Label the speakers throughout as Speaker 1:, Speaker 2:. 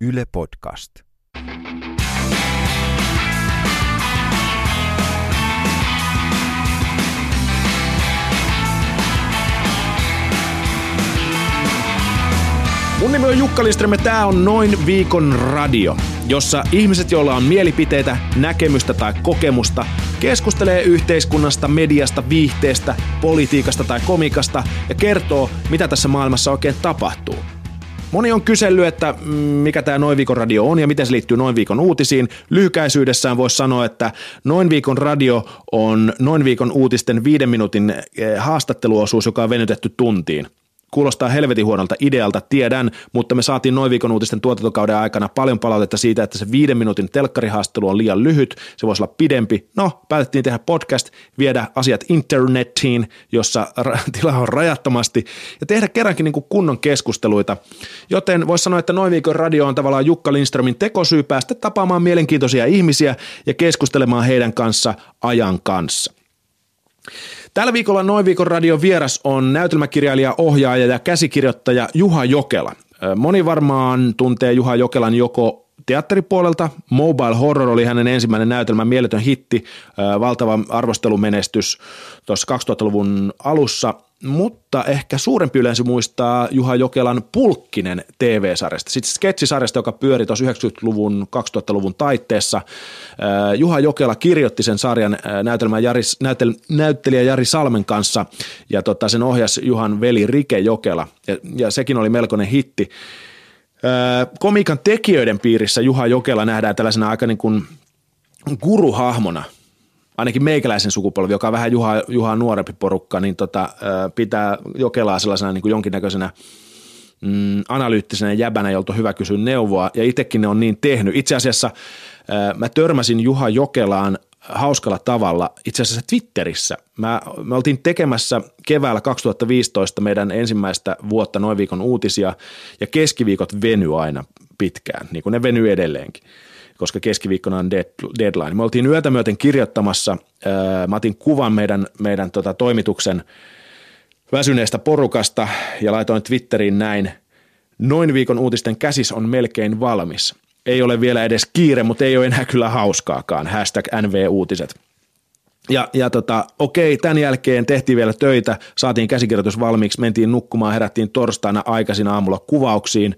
Speaker 1: Yle Podcast.
Speaker 2: Mun nimi on Jukka Lindström ja tää on Noin viikon radio, jossa ihmiset, joilla on mielipiteitä, näkemystä tai kokemusta, keskustelee yhteiskunnasta, mediasta, viihteestä, politiikasta tai komikasta ja kertoo, mitä tässä maailmassa oikein tapahtuu. Moni on kysellyt, että mm, mikä tämä Noin viikon radio on ja miten se liittyy Noin viikon uutisiin. Lyhykäisyydessään voisi sanoa, että Noin viikon radio on Noin viikon uutisten viiden minuutin eh, haastatteluosuus, joka on venytetty tuntiin. Kuulostaa helvetin huonolta idealta, tiedän, mutta me saatiin noin viikon uutisten tuotantokauden aikana paljon palautetta siitä, että se viiden minuutin telkkarihaastelu on liian lyhyt, se voisi olla pidempi. No, päätettiin tehdä podcast, viedä asiat internettiin, jossa tila on rajattomasti, ja tehdä kerrankin niin kuin kunnon keskusteluita. Joten voisi sanoa, että noin viikon radio on tavallaan Jukka Lindströmin tekosyy päästä tapaamaan mielenkiintoisia ihmisiä ja keskustelemaan heidän kanssa ajan kanssa. Tällä viikolla Noin viikon radion vieras on näytelmäkirjailija, ohjaaja ja käsikirjoittaja Juha Jokela. Moni varmaan tuntee Juha Jokelan joko teatteripuolelta. Mobile Horror oli hänen ensimmäinen näytelmä, mieletön hitti, valtava arvostelumenestys tuossa 2000-luvun alussa – mutta ehkä suurempi yleensä muistaa Juha Jokelan Pulkkinen TV-sarjasta, sitten sketsisarjasta, joka pyöri tuossa 90-luvun, 2000-luvun taitteessa. Juha Jokela kirjoitti sen sarjan näytelmän Jari, näytel, näyttelijä Jari Salmen kanssa ja tota, sen ohjas Juhan veli Rike Jokela ja, ja sekin oli melkoinen hitti. Komikan tekijöiden piirissä Juha Jokela nähdään tällaisena aika niin kuin guruhahmona – ainakin meikäläisen sukupolvi, joka on vähän Juha, Juha nuorempi porukka, niin tota, pitää Jokelaa sellaisena niin kuin jonkinnäköisenä mm, analyyttisenä jäbänä, jolta on hyvä kysyä neuvoa, ja itsekin ne on niin tehnyt. Itse asiassa mä törmäsin Juha Jokelaan hauskalla tavalla itse asiassa Twitterissä. Mä, me oltiin tekemässä keväällä 2015 meidän ensimmäistä vuotta noin viikon uutisia, ja keskiviikot veny aina pitkään, niin kuin ne venyy edelleenkin koska keskiviikkona on deadline. Me oltiin yötä myöten kirjoittamassa, mä otin kuvan meidän, meidän tota toimituksen väsyneestä porukasta ja laitoin Twitteriin näin, noin viikon uutisten käsis on melkein valmis. Ei ole vielä edes kiire, mutta ei ole enää kyllä hauskaakaan. Hashtag NV-uutiset. Ja, ja tota, okei, tämän jälkeen tehtiin vielä töitä, saatiin käsikirjoitus valmiiksi, mentiin nukkumaan, herättiin torstaina aikaisin aamulla kuvauksiin.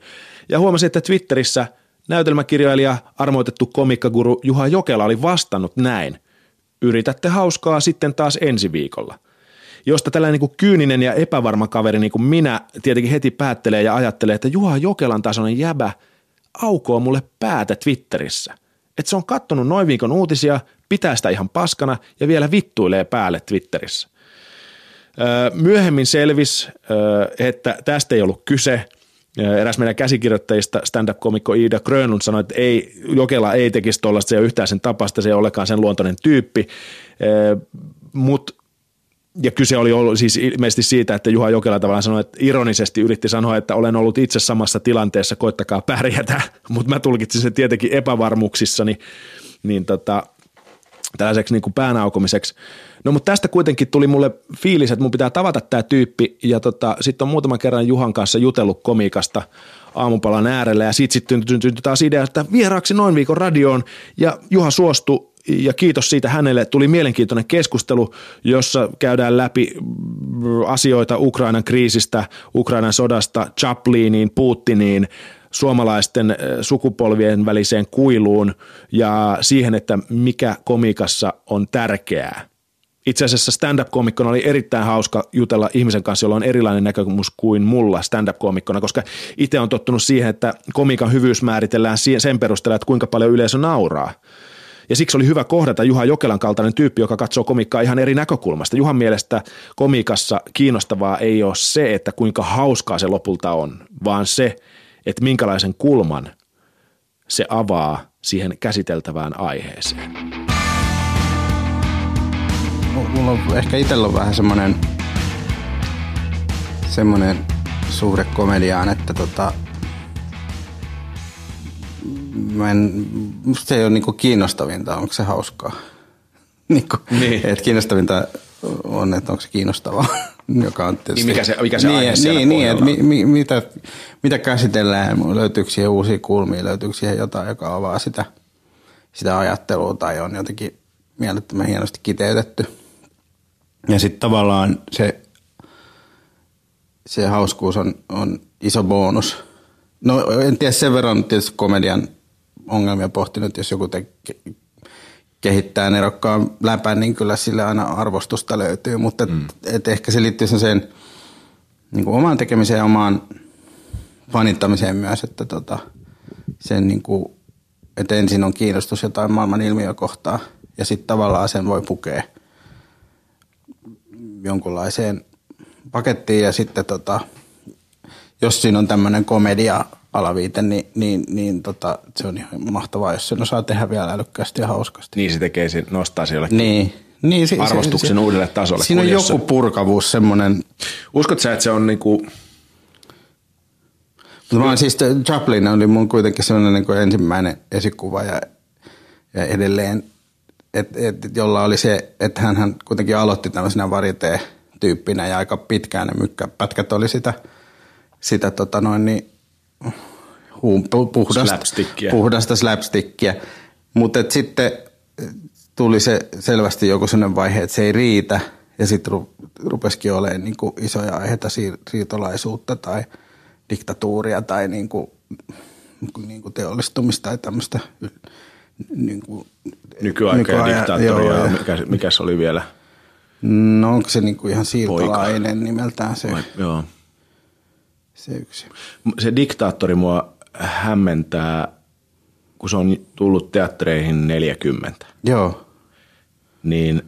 Speaker 2: Ja huomasin, että Twitterissä – Näytelmäkirjailija, armoitettu komikkaguru Juha Jokela oli vastannut näin. Yritätte hauskaa sitten taas ensi viikolla. Josta tällainen niin kuin kyyninen ja epävarma kaveri niin kuin minä tietenkin heti päättelee ja ajattelee, että Juha Jokelan tasoinen jäbä aukoo mulle päätä Twitterissä. Että se on kattonut noin viikon uutisia, pitää sitä ihan paskana ja vielä vittuilee päälle Twitterissä. Myöhemmin selvisi, että tästä ei ollut kyse – Eräs meidän käsikirjoittajista, stand-up-komikko Ida Grönlund sanoi, että ei, Jokela ei tekisi tuollaista, se ei ole yhtään sen tapasta, se ei olekaan sen luontoinen tyyppi, mutta ja kyse oli ollut siis ilmeisesti siitä, että Juha Jokela tavallaan sanoi, että ironisesti yritti sanoa, että olen ollut itse samassa tilanteessa, koittakaa pärjätä, mutta mä tulkitsin sen tietenkin epävarmuuksissani, niin tota, tällaiseksi niin kuin päänaukomiseksi. No mutta tästä kuitenkin tuli mulle fiilis, että mun pitää tavata tämä tyyppi ja tota, sitten on muutaman kerran Juhan kanssa jutellut komikasta aamupalan äärellä ja sitten sitten syntyi taas idea, että vieraaksi noin viikon radioon ja Juha suostui ja kiitos siitä hänelle. Tuli mielenkiintoinen keskustelu, jossa käydään läpi asioita Ukrainan kriisistä, Ukrainan sodasta, Chapliniin, Putiniin, suomalaisten sukupolvien väliseen kuiluun ja siihen, että mikä komikassa on tärkeää. Itse asiassa stand-up-komikkona oli erittäin hauska jutella ihmisen kanssa, jolla on erilainen näkökulmus kuin mulla stand-up-komikkona, koska itse on tottunut siihen, että komikan hyvyys määritellään sen perusteella, että kuinka paljon yleisö nauraa. Ja siksi oli hyvä kohdata Juha Jokelan kaltainen tyyppi, joka katsoo komikkaa ihan eri näkökulmasta. Juhan mielestä komikassa kiinnostavaa ei ole se, että kuinka hauskaa se lopulta on, vaan se, että minkälaisen kulman se avaa siihen käsiteltävään aiheeseen.
Speaker 3: Mulla on ehkä itsellä vähän semmoinen semmoinen suhde komediaan, että tota, mä en, musta se ei ole niinku kiinnostavinta, onko se hauskaa. niinku,
Speaker 2: niin.
Speaker 3: Et kiinnostavinta on, että onko se kiinnostavaa. joka on tietysti...
Speaker 2: Niin mikä se- mikä se
Speaker 3: niin,
Speaker 2: aihe
Speaker 3: niin, niin, että mi, mi, mitä, mitä käsitellään, löytyykö siihen uusia kulmia, löytyykö siihen jotain, joka avaa sitä, sitä ajattelua tai on jotenkin mielettömän hienosti kiteytetty. Ja sitten tavallaan se, se hauskuus on, on iso bonus. No en tiedä sen verran tietysti komedian ongelmia pohtinut, jos joku te, kehittää nerokkaan läpän, niin kyllä sille aina arvostusta löytyy, mutta et, mm. et ehkä se liittyy sen niin kuin omaan tekemiseen ja omaan fanittamiseen myös, että tota, sen niin kuin, että ensin on kiinnostus jotain maailman ilmiökohtaa ja sitten tavallaan sen voi pukea jonkunlaiseen pakettiin ja sitten tota, jos siinä on tämmöinen komedia alaviite, niin, niin, niin tota, se on ihan mahtavaa, jos sen osaa tehdä vielä älykkäästi ja hauskasti.
Speaker 2: Niin se tekee, sen, nostaa se jollekin
Speaker 3: Niin. niin se,
Speaker 2: arvostuksen
Speaker 3: se,
Speaker 2: uudelle tasolle.
Speaker 3: Siinä on
Speaker 2: kun jos-
Speaker 3: joku purkavuus, semmoinen.
Speaker 2: Uskot sä, että se on niinku,
Speaker 3: Mutta mä siis, Chaplin oli mun kuitenkin semmoinen niin kuin ensimmäinen esikuva ja, ja edelleen, että et, jolla oli se, että hän, hän kuitenkin aloitti tämmöisenä varieté tyyppinä ja aika pitkään ne mykkäpätkät oli sitä, sitä tota noin niin, huum, pu- puhdasta,
Speaker 2: Slapstickia.
Speaker 3: puhdasta slapstickia. Mutta sitten tuli se selvästi joku sellainen vaihe, että se ei riitä ja sitten ru, rupesikin olemaan niin kuin isoja aiheita siir- siirtolaisuutta tai diktatuuria tai niin kuin, niin kuin teollistumista tai tämmöistä niin kuin,
Speaker 2: nykyaika ja diktaattoria,
Speaker 3: joo,
Speaker 2: ja mikä, mikä se oli vielä?
Speaker 3: No onko se niin kuin ihan siirtolainen nimeltään se,
Speaker 2: Vai, joo.
Speaker 3: Se yksi?
Speaker 2: Se diktaattori mua hämmentää, kun se on tullut teattereihin 40,
Speaker 3: Joo.
Speaker 2: niin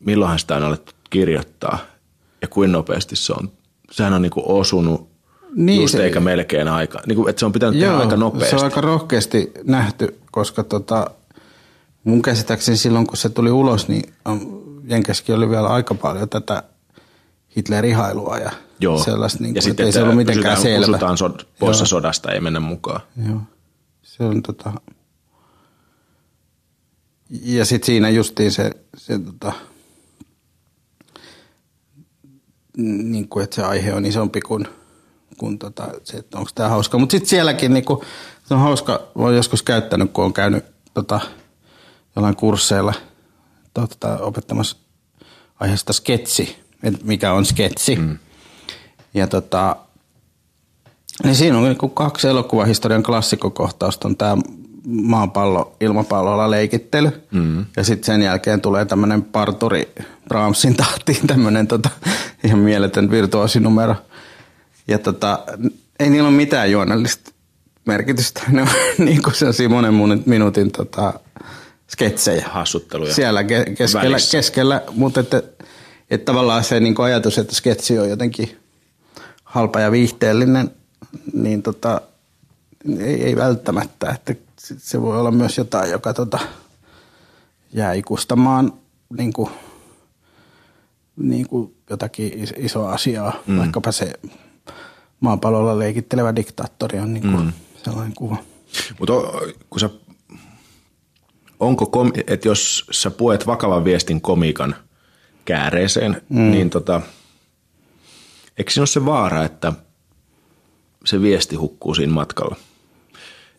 Speaker 2: milloinhan sitä on alettu kirjoittaa ja kuinka nopeasti se on. Sehän on niinku osunut
Speaker 3: Niin,
Speaker 2: just
Speaker 3: se-
Speaker 2: eikä melkein aika. Niinku, että se on pitänyt tehdä aika nopeasti.
Speaker 3: se on aika rohkeasti nähty, koska tota, mun käsittääkseni silloin kun se tuli ulos, niin Jenkessäkin oli vielä aika paljon tätä Hitler-ihailua ja
Speaker 2: Joo.
Speaker 3: sellaista, niin
Speaker 2: ja
Speaker 3: kuin,
Speaker 2: sitten,
Speaker 3: ei se ollut mitenkään
Speaker 2: pysytään,
Speaker 3: selvä.
Speaker 2: Pysytään sod, poissa
Speaker 3: Joo.
Speaker 2: sodasta, ei mennä mukaan.
Speaker 3: Joo. Se on tota... Ja sitten siinä justiin se, se tota... Niin kuin, että se aihe on isompi kuin, kuin tota, se, että onko tämä hauska. Mutta sitten sielläkin niin kuin, se on hauska, oon joskus käyttänyt, kun on käynyt tota, jollain kursseilla tota, opettamassa aiheesta sketsi, että mikä on sketsi. Mm. Ja tota, niin siinä on niinku kaksi elokuvahistorian klassikokohtausta. On tämä maapallo ilmapallolla leikittely. Mm. Ja sitten sen jälkeen tulee tämmöinen parturi Brahmsin tahtiin tämmöinen tota, ihan mieletön virtuosinumero. Ja tota, ei niillä ole mitään juonellista merkitystä. Ne on niin kuin sellaisia monen minuutin tota, sketsejä.
Speaker 2: Hassutteluja.
Speaker 3: Siellä ke- keskellä,
Speaker 2: Välissä.
Speaker 3: keskellä mutta että, että tavallaan se niin ajatus, että sketsi on jotenkin halpa ja viihteellinen, niin tota, ei, ei välttämättä. Että se voi olla myös jotain, joka tota, jää ikustamaan niin kuin, niin kuin jotakin is- isoa asiaa. Mm. Vaikkapa se maapallolla leikittelevä diktaattori on niin kuin mm. sellainen kuva.
Speaker 2: Mutta kun sä, onko, kom, että jos sä puet vakavan viestin komiikan kääreeseen, mm. niin tota, eikö siinä ole se vaara, että se viesti hukkuu siinä matkalla?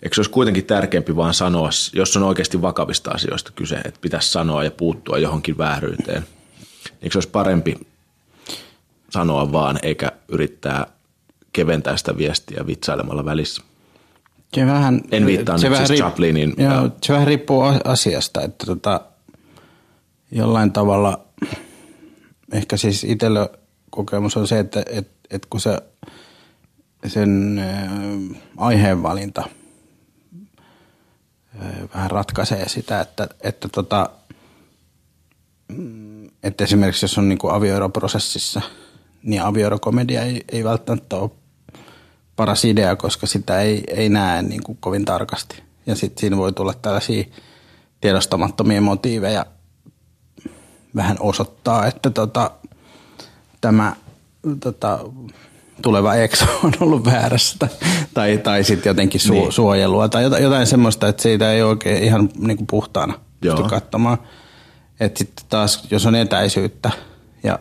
Speaker 2: Eikö se olisi kuitenkin tärkeämpi vaan sanoa, jos on oikeasti vakavista asioista kyse, että pitäisi sanoa ja puuttua johonkin vääryyteen? Eikö se olisi parempi sanoa vaan, eikä yrittää keventää sitä viestiä vitsailemalla välissä?
Speaker 3: Se vähän,
Speaker 2: En viittaa nyt siis
Speaker 3: riip-
Speaker 2: Chaplinin,
Speaker 3: Joo,
Speaker 2: ja-
Speaker 3: se vähän riippuu asiasta, että tota, jollain tavalla, ehkä siis itsellä kokemus on se, että et, et kun se sen äh, aiheenvalinta äh, vähän ratkaisee sitä, että, että, tota, mm, että esimerkiksi jos on niin kuin avioeroprosessissa, niin avioerokomedia ei, ei välttämättä ole paras idea, koska sitä ei, ei näe niin kuin kovin tarkasti. Ja sitten siinä voi tulla tällaisia tiedostamattomia motiiveja vähän osoittaa, että tota, tämä tota, tuleva ex on ollut väärässä tai, tai, tai sitten jotenkin su, niin. suojelua tai jotain, jotain semmoista, että siitä ei oikein ihan niin kuin puhtaana
Speaker 2: Joo.
Speaker 3: pysty katsomaan. Että sitten taas, jos on etäisyyttä ja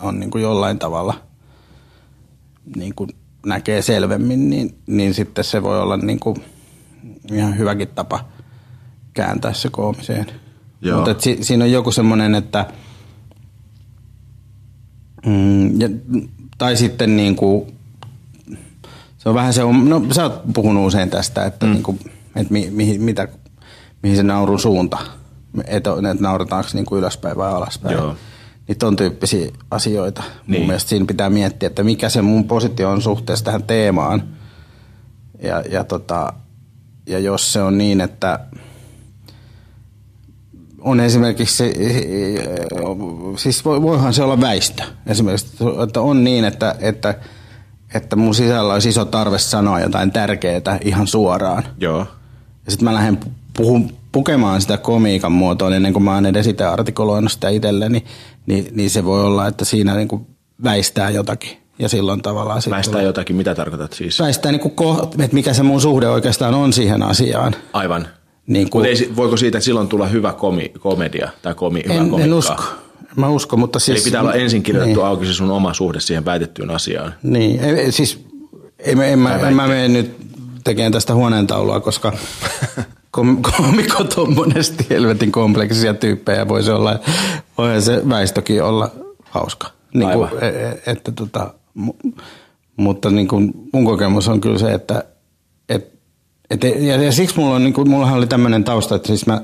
Speaker 3: on niin kuin jollain tavalla niin kuin näkee selvemmin, niin, niin sitten se voi olla niin kuin ihan hyväkin tapa kääntää se koomiseen. Mutta si, siinä on joku semmoinen, että mm, ja, tai sitten niin kuin, se on vähän se, on, no sä oot puhunut usein tästä, että, mm. niin kuin, että mi, mi, mitä, mihin se naurun suunta, että, että naurataanko niin kuin ylöspäin vai alaspäin. Joo. Niin ton tyyppisiä asioita. Niin. Mun mielestä siinä pitää miettiä, että mikä se mun positio on suhteessa tähän teemaan. Ja, ja, tota, ja jos se on niin, että on esimerkiksi se, siis voihan se olla väistö. Esimerkiksi, että on niin, että, että, että mun sisällä olisi iso tarve sanoa jotain tärkeää ihan suoraan.
Speaker 2: Joo.
Speaker 3: Ja sitten mä lähden puhun, pukemaan sitä komiikan muotoa ennen kuin mä oon edes itse artikuloinut sitä itselleni, niin, niin se voi olla, että siinä niin kuin väistää jotakin. Ja silloin tavallaan...
Speaker 2: Väistää tulee, jotakin, mitä tarkoitat siis?
Speaker 3: Väistää, niin kuin, että mikä se mun suhde oikeastaan on siihen asiaan.
Speaker 2: Aivan. Niin kuin, ei, voiko siitä silloin tulla hyvä komi, komedia tai komi, hyvä
Speaker 3: en, en usko. Mä uskon, mutta siis...
Speaker 2: Eli pitää olla ensin kirjoitettu niin. auki se sun oma suhde siihen väitettyyn asiaan.
Speaker 3: Niin, ei, siis en, en, mä, en mä mene nyt tekemään tästä huoneentaulua, koska komikot on monesti helvetin kompleksisia tyyppejä. Voisi olla, voi se väistökin olla hauska. Niin kuin, e, e, että tota, mutta niin kuin mun kokemus on kyllä se, että et, et, ja, ja siksi mulla on, niin kuin, mullahan oli tämmöinen tausta, että siis mä,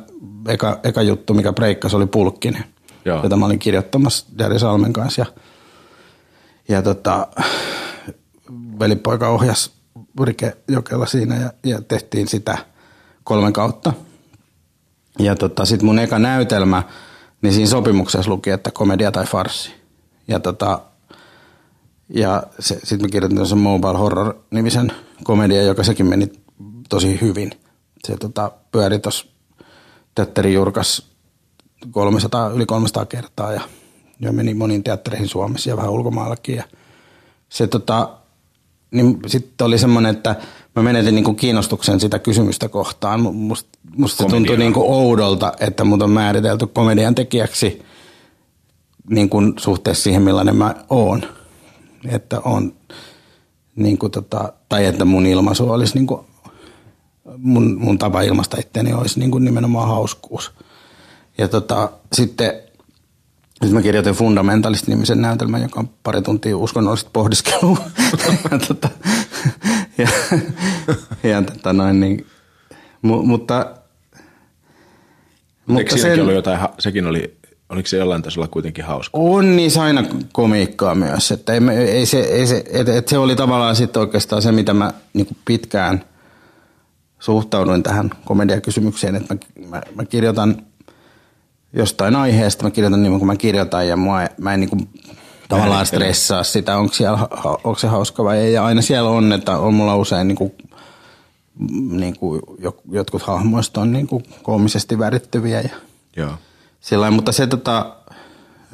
Speaker 3: eka, eka juttu, mikä breikkasi, oli Pulkkinen, Joo. jota mä olin kirjoittamassa Jari Salmen kanssa. Ja, ja tota, velipoika ohjas Rike Jokela siinä ja, ja tehtiin sitä – kolmen kautta. Ja tota, sitten mun eka näytelmä, niin siinä sopimuksessa luki, että komedia tai farsi. Ja tota, ja sitten mä kirjoitin sen Mobile Horror-nimisen komedia, joka sekin meni tosi hyvin. Se tota, pyöri tuossa Teatteri Jurkas 300, yli 300 kertaa ja, ja meni moniin teattereihin Suomessa ja vähän ulkomaallakin. Ja se tota, niin sitten oli semmoinen, että mä menetin niinku kiinnostuksen sitä kysymystä kohtaan. Musta must se tuntui niinku oudolta, että mut on määritelty komedian tekijäksi niin kuin suhteessa siihen, millainen mä oon. Että on, niin kuin tota, tai että mun ilmaisu olisi, niin kuin, mun, mun tapa ilmaista itseäni olisi niin kuin nimenomaan hauskuus. Ja tota, sitten sitten mä kirjoitin Fundamentalist-nimisen näytelmän, joka on pari tuntia uskonnollista pohdiskelua. ja, tota, ja, ja tota noin, niin, mu, mutta...
Speaker 2: mutta sen, oli jotain, sekin oli, oliko se jollain tasolla kuitenkin hauska?
Speaker 3: On niissä aina komiikkaa myös, että ei, ei se, ei se, et, et se oli tavallaan sitten oikeastaan se, mitä mä niin pitkään suhtauduin tähän komediakysymykseen, että mä, mä, mä kirjoitan jostain aiheesta, mä kirjoitan niin kuin mä kirjoitan ja mua, mä en niin kuin tavallaan stressaa sitä, onko, siellä, onko se hauska vai ei. Ja aina siellä on, että on mulla usein niin kuin, niin kuin jotkut hahmoista on niin kuin koomisesti värittyviä. Ja
Speaker 2: Joo.
Speaker 3: Sillä mutta se tota,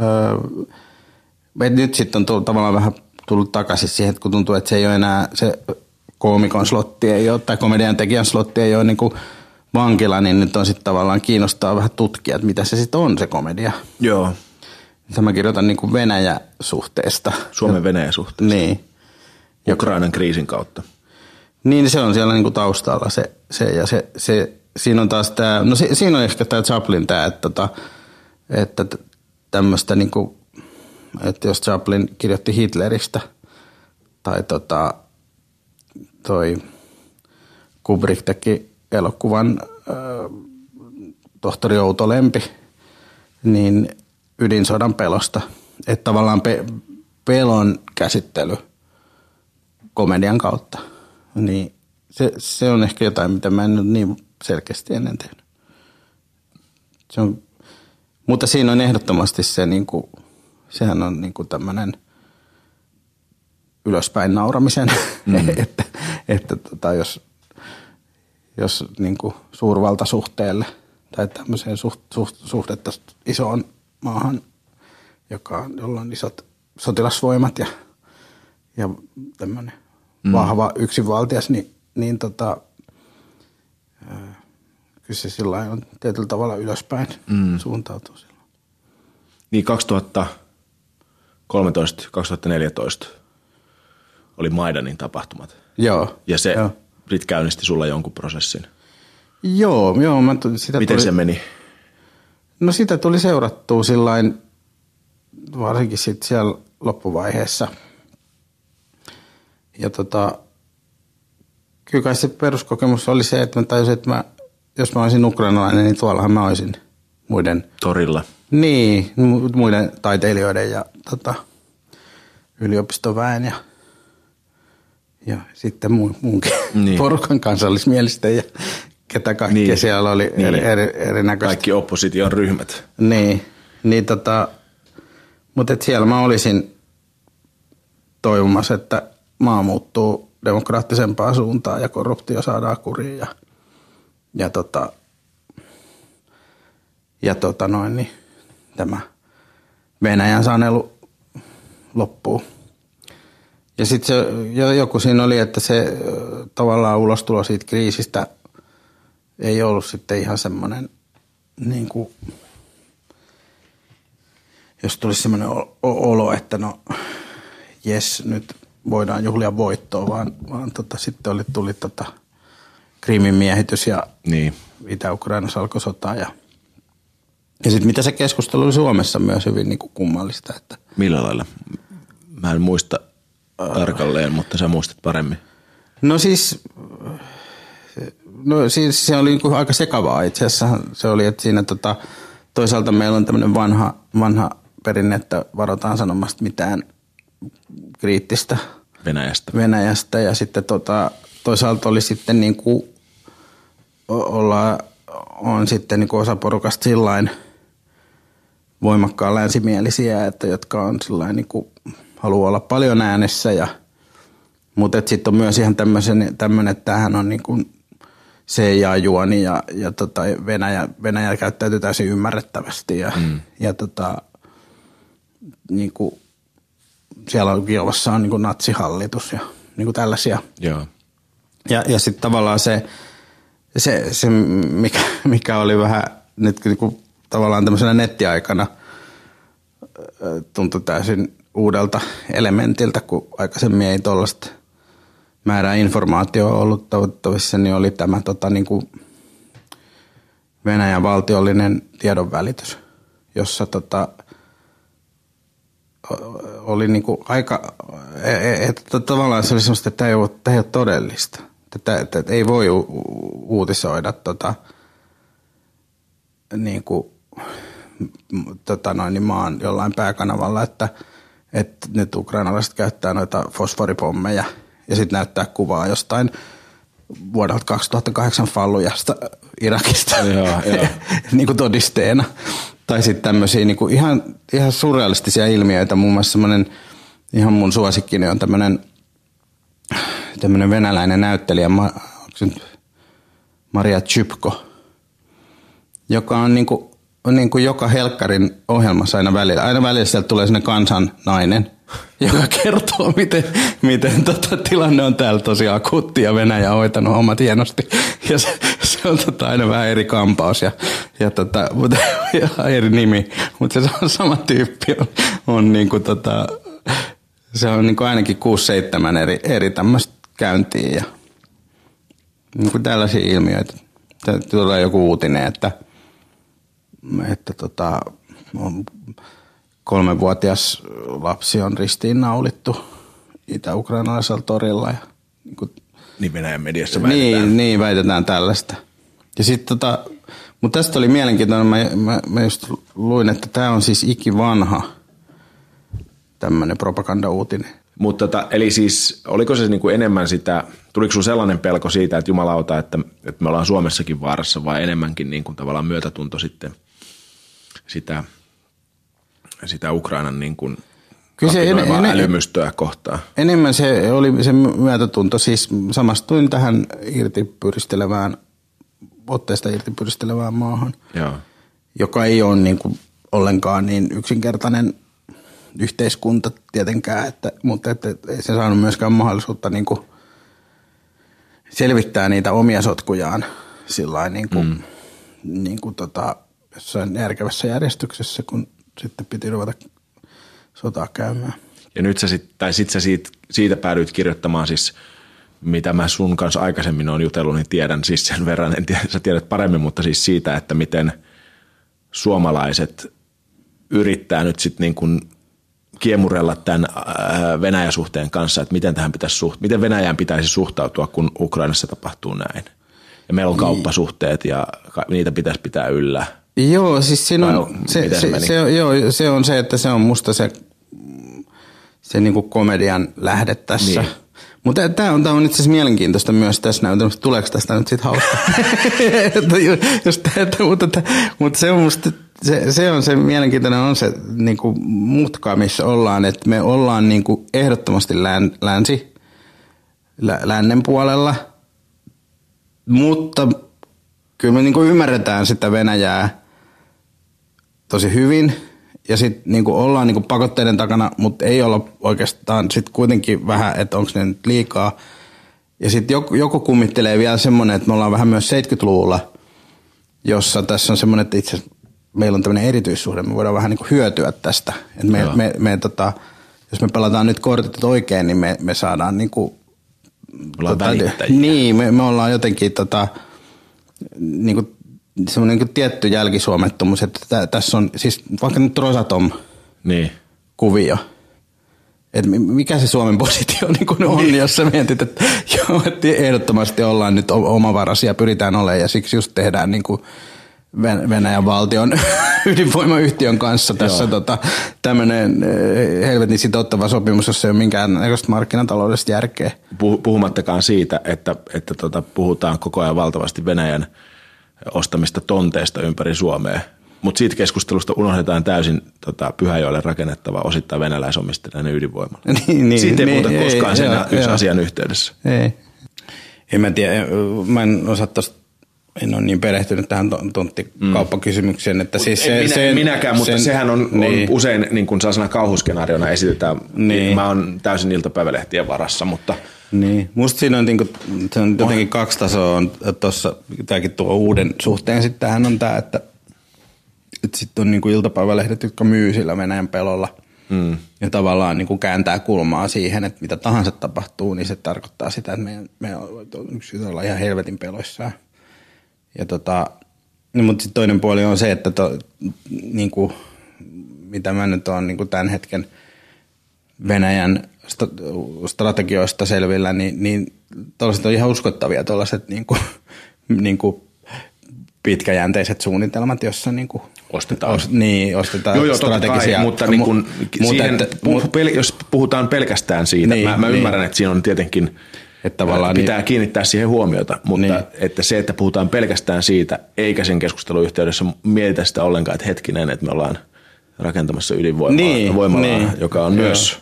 Speaker 3: öö, nyt sitten on tullut, tavallaan vähän tullut takaisin siihen, että kun tuntuu, että se ei ole enää se koomikon slotti ei ole, tai komedian tekijän slotti ei ole niin kuin vankila, niin nyt on sitten tavallaan kiinnostaa vähän tutkia, että mitä se sitten on se komedia.
Speaker 2: Joo.
Speaker 3: Sitä mä kirjoitan niin kuin Venäjä-suhteesta.
Speaker 2: Suomen Venäjä-suhteesta.
Speaker 3: Niin.
Speaker 2: Ukrainan kriisin kautta.
Speaker 3: Niin, se on siellä niin kuin taustalla se, se ja se, se, siinä on taas tämä, no se, siinä on ehkä tämä Chaplin tämä, että, tota, että tämmöistä niin kuin, että jos Chaplin kirjoitti Hitleristä tai tota, toi Kubrick teki elokuvan tohtori Outo Lempi, niin ydinsodan pelosta. Että tavallaan pe- pelon käsittely komedian kautta. Niin se, se on ehkä jotain, mitä mä en ole niin selkeästi ennen tehnyt. Se on, mutta siinä on ehdottomasti se, niin kuin, sehän on niin kuin tämmöinen ylöspäin nauramisen, mm. että, että tota, jos, jos niin kuin suurvaltasuhteelle tai tämmöiseen suht, suht, suhdetta isoon maahan, joka, jolla on isot sotilasvoimat ja, ja tämmöinen mm. vahva yksinvaltias, niin, niin tota, kyllä se sillä on tietyllä tavalla ylöspäin mm. suuntautuu silloin.
Speaker 2: Niin 2000, 13, 2014 oli Maidanin tapahtumat.
Speaker 3: Joo.
Speaker 2: Ja se
Speaker 3: Joo,
Speaker 2: sit käynnisti sulla jonkun prosessin.
Speaker 3: joo, joo mä tu- sitä
Speaker 2: Miten
Speaker 3: tuli,
Speaker 2: se meni?
Speaker 3: No sitä tuli seurattua sillain, varsinkin sitten siellä loppuvaiheessa. Ja tota, kyllä kai se peruskokemus oli se, että mä tajusin, että mä, jos mä olisin ukrainalainen, niin tuollahan mä olisin muiden,
Speaker 2: Torilla.
Speaker 3: niin, mu- muiden taiteilijoiden ja tota, yliopistoväen ja, ja sitten muun, muunkin
Speaker 2: Niin.
Speaker 3: porukan kansallismielisten ja ketä kaikkea
Speaker 2: Niin.
Speaker 3: niin. siellä oli
Speaker 2: Niin.
Speaker 3: eri, eri, erinäköistä.
Speaker 2: Kaikki opposition ryhmät.
Speaker 3: Niin, niin tota, mutta et siellä mä olisin toivomassa, että maa muuttuu demokraattisempaan suuntaan ja korruptio saadaan kuriin ja, ja, tota, ja tota noin, niin tämä Venäjän sanelu loppuu. Ja sitten joku siinä oli, että se tavallaan ulostulo siitä kriisistä ei ollut sitten ihan semmoinen niin kuin, jos tulisi semmoinen olo, että no jes, nyt voidaan juhlia voittoa, vaan, vaan tota, sitten oli, tuli tota Krimin miehitys ja
Speaker 2: Niin.
Speaker 3: Itä-Ukrainassa alkoi sota ja, ja sitten mitä se keskustelu oli Suomessa myös hyvin niin kuin kummallista, että
Speaker 2: Millä lailla? Mä en muista tarkalleen, mutta sä muistat paremmin.
Speaker 3: No siis, no siis se oli niinku aika sekavaa itse asiassa. Se oli, että siinä tota, toisaalta meillä on tämmöinen vanha, vanha perinne, että varotaan sanomasta mitään kriittistä
Speaker 2: Venäjästä.
Speaker 3: Venäjästä ja sitten tota, toisaalta oli sitten niin kuin olla, on sitten niin kuin osa porukasta sillain voimakkaan länsimielisiä, että jotka on sillain niin kuin haluaa olla paljon äänessä ja mutta sitten on myös ihan tämmöinen, että tämähän on niin kuin CIA-juoni ja, ja tota Venäjä, Venäjä käyttäytyy täysin ymmärrettävästi ja, mm. ja tota, niin kuin siellä on Kiovassa on niin kuin natsihallitus ja niin kuin tällaisia.
Speaker 2: Joo.
Speaker 3: Ja, ja sitten tavallaan se, se, se mikä, mikä, oli vähän nyt niin kuin tavallaan tämmöisenä nettiaikana tuntui täysin uudelta elementiltä, kun aikaisemmin ei tuollaista määrää informaatioa ollut toivottavissa, niin oli tämä tota, niin kuin Venäjän valtiollinen tiedonvälitys, jossa tota, oli niin kuin aika, että tavallaan se oli semmoista, että tämä ei ole, tämä ei ole todellista. Että, että, ei voi uutisoida tota, niin kuin, tota noin, niin maan jollain pääkanavalla, että, että nyt ukrainalaiset käyttää noita fosforipommeja ja sitten näyttää kuvaa jostain vuodelta 2008 Fallujasta Irakista
Speaker 2: Joo, joo.
Speaker 3: niin kuin todisteena. Tai sitten tämmöisiä niin kuin ihan, ihan surrealistisia ilmiöitä. Muun muassa semmoinen, ihan mun suosikkini on tämmöinen tämmöinen venäläinen näyttelijä, Maria Chypko, joka on niin kuin, on niin kuin joka helkkarin ohjelmassa aina välillä. Aina välillä sieltä tulee sinne kansan nainen, joka kertoo, miten, miten tota, tilanne on täällä tosi akuutti ja Venäjä on hoitanut hommat hienosti. Ja se, se on tota, aina vähän eri kampaus ja, ja, tota, mutta, ja eri nimi, mutta se on sama tyyppi. On, on niin kuin, tota, se on niin kuin ainakin 6-7 eri, eri tämmöistä käyntiä ja niin kuin tällaisia ilmiöitä. Tulee joku uutinen, että, että tota, on kolmevuotias lapsi on ristiinnaulittu itä-ukrainalaisella torilla. Ja, niin, kuin,
Speaker 2: Niin Venäjän mediassa väitetään.
Speaker 3: niin, niin, väitetään tällaista. Ja sit tota, mutta tästä oli mielenkiintoinen, mä, mä, mä just luin, että tämä on siis ikivanha tämmöinen propagandauutinen.
Speaker 2: Mutta tota, eli siis, oliko se niinku enemmän sitä, tuliko sinulla sellainen pelko siitä, että jumalauta, että, että me ollaan Suomessakin vaarassa, vai enemmänkin niin kuin tavallaan myötätunto sitten sitä, sitä Ukrainan niin kuin
Speaker 3: Kyllä se ene- ene-
Speaker 2: älymystöä kohtaan?
Speaker 3: Enemmän se oli se myötätunto, siis samastuin tähän irtipyristelevään, otteesta irtipyristelevään maahan,
Speaker 2: Joo.
Speaker 3: joka ei ole niin kuin ollenkaan niin yksinkertainen yhteiskunta tietenkään, että, mutta että ei se saanut myöskään mahdollisuutta niin kuin selvittää niitä omia sotkujaan sillä niin kuin, mm. niin kuin tota, jossain järkevässä järjestyksessä, kun sitten piti ruveta sotaa käymään.
Speaker 2: Ja nyt sä sit, tai sit sä siitä, siitä päädyit kirjoittamaan siis, mitä mä sun kanssa aikaisemmin on jutellut, niin tiedän siis sen verran, en tiedä, sä tiedät paremmin, mutta siis siitä, että miten suomalaiset yrittää nyt sitten niin kuin kiemurella tämän Venäjän suhteen kanssa, että miten tähän pitäisi suht- miten Venäjään pitäisi suhtautua, kun Ukrainassa tapahtuu näin. Ja meillä on niin. kauppasuhteet ja niitä pitäisi pitää yllä.
Speaker 3: Joo, siis siinä on, se, se, se, se, joo, se on se, että se on musta se, se niinku komedian lähde tässä. Niin. Mutta tämä on, tää on itse asiassa mielenkiintoista myös tässä näytelmässä. Tuleeko tästä nyt sitten hauska? Just, että, mutta, mutta se on musta, se, se, on se mielenkiintoinen on se niin kuin mutka, missä ollaan, että me ollaan niin kuin ehdottomasti län, länsi, lä, lännen puolella, mutta kyllä me niin kuin ymmärretään sitä Venäjää tosi hyvin ja sitten niin ollaan niin kuin pakotteiden takana, mutta ei olla oikeastaan sitten kuitenkin vähän, että onko ne nyt liikaa. Ja sitten joku, joku kummittelee vielä semmoinen, että me ollaan vähän myös 70-luvulla, jossa tässä on semmoinen, että itse meillä on tämmöinen erityissuhde, me voidaan vähän niin kuin hyötyä tästä. Et me, me, me, tota, jos me pelataan nyt kortit oikein, niin me, me saadaan niin kuin,
Speaker 2: tota,
Speaker 3: Niin, me, me ollaan jotenkin tota, niin kuin semmoinen niin tietty jälkisuomettomuus, että tä, tässä on siis vaikka nyt Rosatom
Speaker 2: niin.
Speaker 3: kuvio. Et mikä se Suomen positio niin kuin on, niin. jos sä mietit, että, joo, että ehdottomasti ollaan nyt omavaraisia, pyritään olemaan ja siksi just tehdään niin kuin Venäjän valtion ydinvoimayhtiön kanssa tässä tota, tämmöinen eh, helvetin sitouttava sopimus, jossa ei ole minkään markkinataloudesta järkeä.
Speaker 2: Puhumattakaan siitä, että, että tota, puhutaan koko ajan valtavasti Venäjän – ostamista tonteista ympäri Suomea. Mutta siitä keskustelusta unohdetaan täysin tota, Pyhäjoelle rakennettava osittain venäläisomisteinen ydinvoima.
Speaker 3: niin, niin,
Speaker 2: siitä ei
Speaker 3: niin,
Speaker 2: puhuta koskaan sen yksi asian yhteydessä.
Speaker 3: Ei. En mä tiedä, mä en osaa tosta en ole niin perehtynyt tähän tonttikauppakysymykseen. Että siis
Speaker 2: se, minä, se, minäkään, mutta sen, sehän on, niin. on usein niin kuin sellaisena kauhuskenaariona esitetään. Niin. Mä oon täysin iltapäivälehtien varassa, mutta –
Speaker 3: niin, musta siinä on, niinku, se on jotenkin kaksi tasoa on tuossa, tämäkin tuo uuden suhteen sitten tähän on tämä, että, että sitten on niinku iltapäivälehdet, jotka myy sillä Venäjän pelolla mm. ja tavallaan niinku kääntää kulmaa siihen, että mitä tahansa tapahtuu, niin se tarkoittaa sitä, että meidän, meidän on ihan helvetin peloissaan. Ja tota, no, mutta sitten toinen puoli on se, että to, niinku, mitä mä nyt oon niinku tämän hetken Venäjän strategioista selvillä, niin, niin tuollaiset on ihan uskottavia tuollaiset niin kuin, niin kuin pitkäjänteiset suunnitelmat, jossa niin kuin
Speaker 2: ostetaan.
Speaker 3: Os, niin, ostetaan
Speaker 2: joo, joo, strategisia. Kai, mutta niin kun, siihen, että, puh, pel, jos puhutaan pelkästään siitä, niin, mä, mä niin, ymmärrän, että siinä on tietenkin että tavallaan pitää niin, kiinnittää siihen huomiota, mutta niin. että se, että puhutaan pelkästään siitä, eikä sen keskustelun yhteydessä mietitä sitä ollenkaan, että hetkinen, että me ollaan rakentamassa ydinvoimaa, niin, niin, joka on joo. myös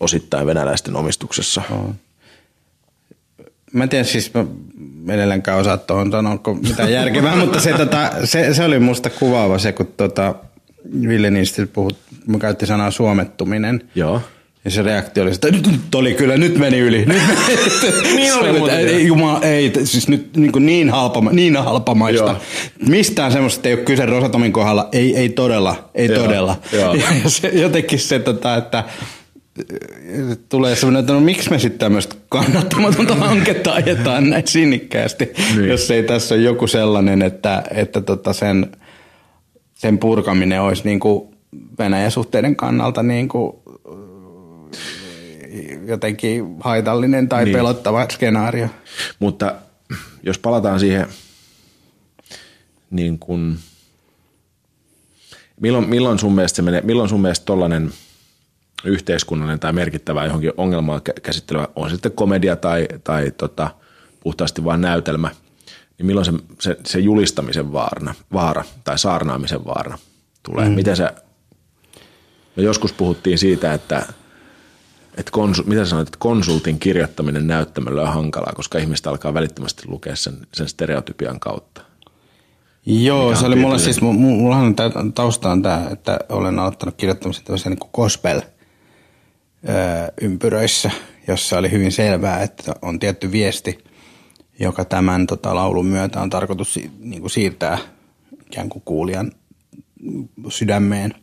Speaker 2: osittain venäläisten omistuksessa. On.
Speaker 3: Mä en tiedä siis, mä edelleenkään osaa tuohon sanoa, onko mitään järkevää, mutta se, tota, se, se, oli musta kuvaava se, kun tota, Ville Niinistö puhut, mä käytti sanaa suomettuminen.
Speaker 2: Joo.
Speaker 3: Ja se reaktio oli, että nyt, nyt oli kyllä, nyt meni yli. Nyt
Speaker 2: meni. niin oli
Speaker 3: mutta ei, Jumala, ei, siis nyt niin, kuin niin, halpa, niin halpamaista. Joo. Mistään semmoista ei ole kyse Rosatomin kohdalla. Ei, ei todella, ei Joo. todella. Joo. Ja se, jotenkin se, tota, että tulee sellainen, että no miksi me sitten tämmöistä kannattamatonta hanketta ajetaan näin sinnikkäästi, niin. jos ei tässä ole joku sellainen, että, että tota sen, sen purkaminen olisi niin kuin Venäjän suhteiden kannalta niin kuin jotenkin haitallinen tai niin. pelottava skenaario.
Speaker 2: Mutta jos palataan siihen niin kuin, milloin, milloin sun mielestä se menee, milloin sun mielestä tollainen – yhteiskunnallinen tai merkittävä johonkin ongelmaa käsittelevä, on sitten komedia tai, tai tota, puhtaasti vain näytelmä, niin milloin se, se, se julistamisen vaarna, vaara tai saarnaamisen vaara tulee? Mm. Miten se, me joskus puhuttiin siitä, että, että konsu, mitä sanoit, että konsultin kirjoittaminen näyttämölle on hankalaa, koska ihmistä alkaa välittömästi lukea sen, sen stereotypian kautta.
Speaker 3: Joo, se oli mulla siis, mulla on taustaan tämä, että olen aloittanut kirjoittamisen tämmöisen niin gospel – ympyröissä, jossa oli hyvin selvää, että on tietty viesti, joka tämän tota, laulun myötä on tarkoitus niin kuin siirtää ikään kuin kuulijan sydämeen.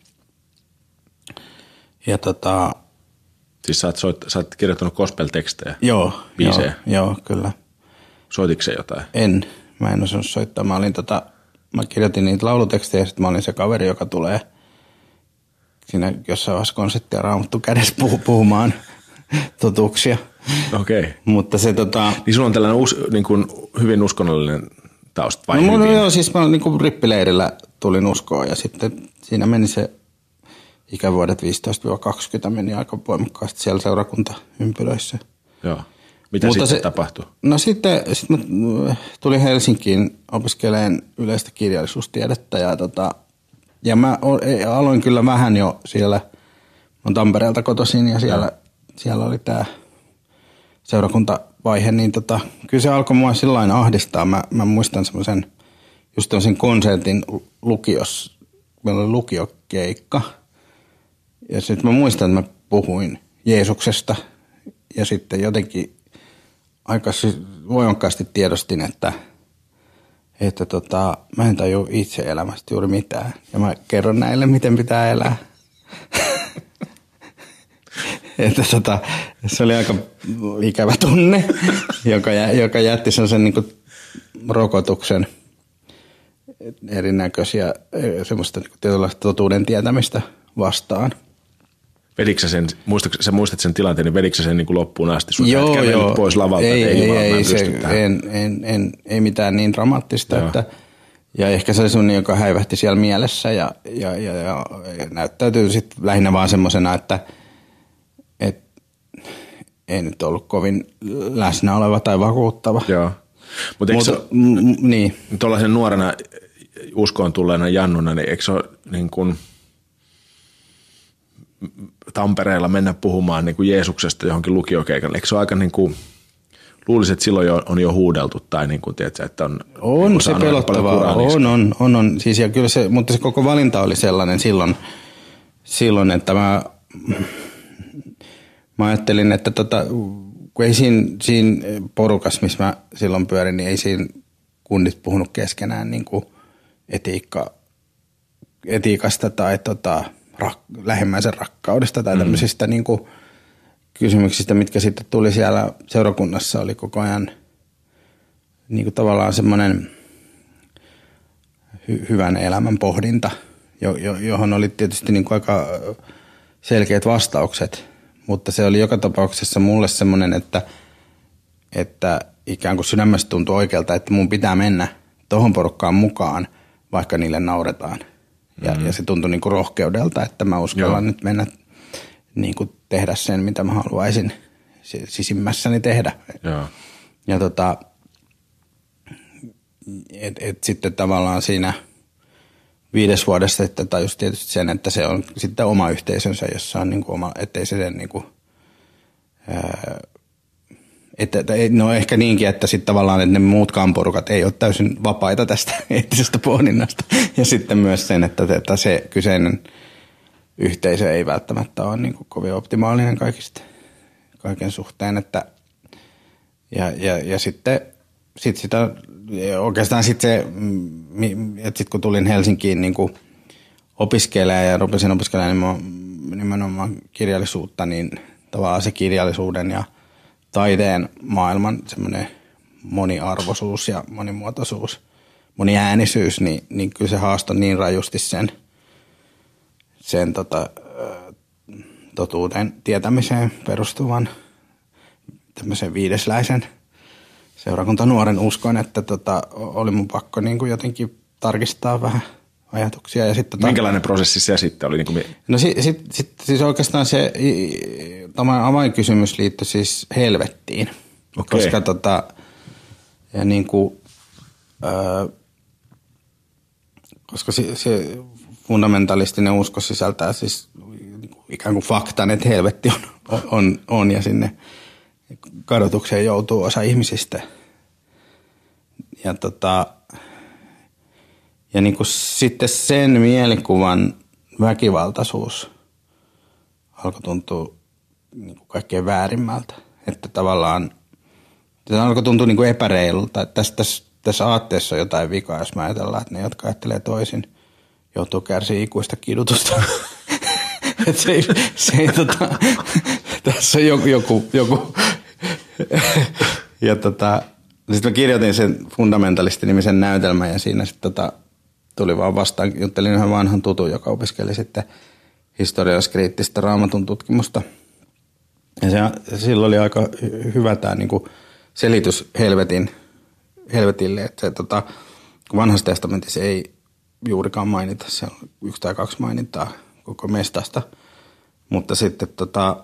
Speaker 3: Ja tota,
Speaker 2: Siis sä oot, soit, sä oot kirjoittanut gospel-tekstejä.
Speaker 3: joo, joo,
Speaker 2: Biisejä.
Speaker 3: joo, kyllä.
Speaker 2: Soititko se jotain?
Speaker 3: En, mä en osannut soittaa. Mä, olin tota, mä kirjoitin niitä laulutekstejä ja sitten mä olin se kaveri, joka tulee siinä jossain vaiheessa konserttia raamattu kädessä puh- puhumaan totuuksia.
Speaker 2: Okei. Okay.
Speaker 3: Mutta se tota,
Speaker 2: Niin sulla on tällainen us, niin kuin hyvin uskonnollinen tausta vai
Speaker 3: no,
Speaker 2: hyvin?
Speaker 3: joo, siis mä niin rippileirillä tulin uskoon ja sitten siinä meni se ikävuodet 15-20 meni aika voimakkaasti siellä seurakuntaympyröissä.
Speaker 2: Joo. Mitä
Speaker 3: Mutta
Speaker 2: sitten
Speaker 3: se-
Speaker 2: tapahtui?
Speaker 3: No sitten sit mä äh, tulin Helsinkiin opiskelemaan yleistä kirjallisuustiedettä ja, tota, ja mä e- aloin kyllä vähän jo siellä, oon Tampereelta kotoisin ja siellä, siellä oli tämä seurakuntavaihe, niin tota, kyllä se alkoi mua sillä ahdistaa. Mä, mä muistan semmoisen, just tämmöisen konsertin lukios, meillä oli lukiokeikka. Ja sitten mä muistan, että mä puhuin Jeesuksesta ja sitten jotenkin aika voimakkaasti tiedostin, että, että tota, mä en taju itse elämästä juuri mitään. Ja mä kerron näille, miten pitää elää. että tota, se oli aika ikävä tunne, joka, joka jätti sen niin rokotuksen erinäköisiä eh, semmoista niin totuuden tietämistä vastaan.
Speaker 2: Vedikö sä sen, muistatko, sä muistat sen tilanteen, niin vedikö sä sen niin kuin loppuun asti? Sun joo, joo. pois lavalta,
Speaker 3: ei,
Speaker 2: ei,
Speaker 3: ei,
Speaker 2: jumala,
Speaker 3: ei, se, en, en, en, ei mitään niin dramaattista.
Speaker 2: Joo.
Speaker 3: Että, ja ehkä se oli semmoinen, joka häivähti siellä mielessä ja, ja, ja, ja, ja näyttäytyy sitten lähinnä vaan semmoisena, että et, ei nyt ollut kovin läsnä oleva tai vakuuttava.
Speaker 2: Joo. Mutta eikö
Speaker 3: Mutta,
Speaker 2: Mutta,
Speaker 3: m- m- niin,
Speaker 2: tuollaisen nuorena uskoon tulleena Jannuna, niin eikö se ole niin kuin Tampereella mennä puhumaan niin kuin Jeesuksesta johonkin lukiokeikalle? Eikö se ole aika niin kuin, luulisin, että silloin jo, on jo huudeltu tai niin kuin, tiedätkö, että on,
Speaker 3: On
Speaker 2: niin
Speaker 3: se pelottavaa, on, on, on, on. Siis ja kyllä se, mutta se koko valinta oli sellainen silloin, silloin että mä, mä ajattelin, että tota, kun ei siinä, siinä porukassa, missä mä silloin pyörin, niin ei siinä kunnit puhunut keskenään niin kuin etiikka, etiikasta tai tota, rak, lähimmäisen rakkaudesta tai tämmöisistä niin kuin kysymyksistä, mitkä sitten tuli siellä seurakunnassa, oli koko ajan niin kuin tavallaan semmoinen hy- hyvän elämän pohdinta, jo, jo, johon oli tietysti niin kuin aika selkeät vastaukset, mutta se oli joka tapauksessa mulle semmoinen, että, että ikään kuin sydämestä tuntui oikealta, että mun pitää mennä tohon porukkaan mukaan, vaikka niille nauretaan. Ja, mm. ja se tuntui niin kuin rohkeudelta, että mä uskallan
Speaker 2: Joo.
Speaker 3: nyt mennä niin kuin tehdä sen, mitä mä haluaisin si- sisimmässäni tehdä.
Speaker 2: Joo.
Speaker 3: Ja tota, et, et sitten tavallaan siinä viides vuodessa sitten tajus tietysti sen, että se on sitten oma yhteisönsä, jossa on niin kuin oma, ettei se sen niin kuin, ää, että, että, no ehkä niinkin, että sitten tavallaan että ne muutkaan porukat ei ole täysin vapaita tästä eettisestä pohdinnasta. Ja sitten myös sen, että, että se kyseinen yhteisö ei välttämättä ole niin kuin kovin optimaalinen kaikista, kaiken suhteen. Että, ja, ja, ja sitten sit sitä, oikeastaan sitten se, mm, että sitten kun tulin Helsinkiin niin kuin opiskelemaan ja rupesin opiskelemaan nimenomaan kirjallisuutta, niin tavallaan se kirjallisuuden ja taiteen maailman semmoinen moniarvoisuus ja monimuotoisuus, moniäänisyys, niin, niin kyllä se haastoi niin rajusti sen, sen tota, totuuden tietämiseen perustuvan tämmöisen viidesläisen seurakuntanuoren. Uskon, että tota, oli mun pakko niin kuin jotenkin tarkistaa vähän ajatuksia. Ja sitten tota,
Speaker 2: Minkälainen prosessi se sitten oli? Niin kuin,
Speaker 3: No si, sit, sit, siis oikeastaan se tämä avainkysymys liittyi siis helvettiin.
Speaker 2: Okei.
Speaker 3: Koska tota, ja niin kuin, ö, koska se, se fundamentalistinen usko sisältää siis niin ikään kuin faktan, että helvetti on, on, on ja sinne kadotukseen joutuu osa ihmisistä. Ja tota, ja niin kuin sitten sen mielikuvan väkivaltaisuus alkoi tuntua niin kuin kaikkein väärimmältä. Että tavallaan se alkoi tuntua niin kuin epäreilulta. Että tässä, tässä, tässä aatteessa on jotain vikaa, jos mä ajatellaan, että ne, jotka ajattelee toisin, joutuu kärsiä ikuista kidutusta. Et se, ei, se ei, tota, tässä on joku, joku, joku. ja tota, sitten mä kirjoitin sen fundamentalisti-nimisen näytelmän ja siinä sitten tota, tuli vaan vastaan, juttelin yhden vanhan tutun, joka opiskeli sitten historialliskriittistä raamatun tutkimusta. Ja se, silloin oli aika hyvä tämä niinku selitys helvetin, helvetille, että se, tota, vanhassa testamentissa ei juurikaan mainita, se on yksi tai kaksi mainintaa koko mestasta, mutta sitten tota,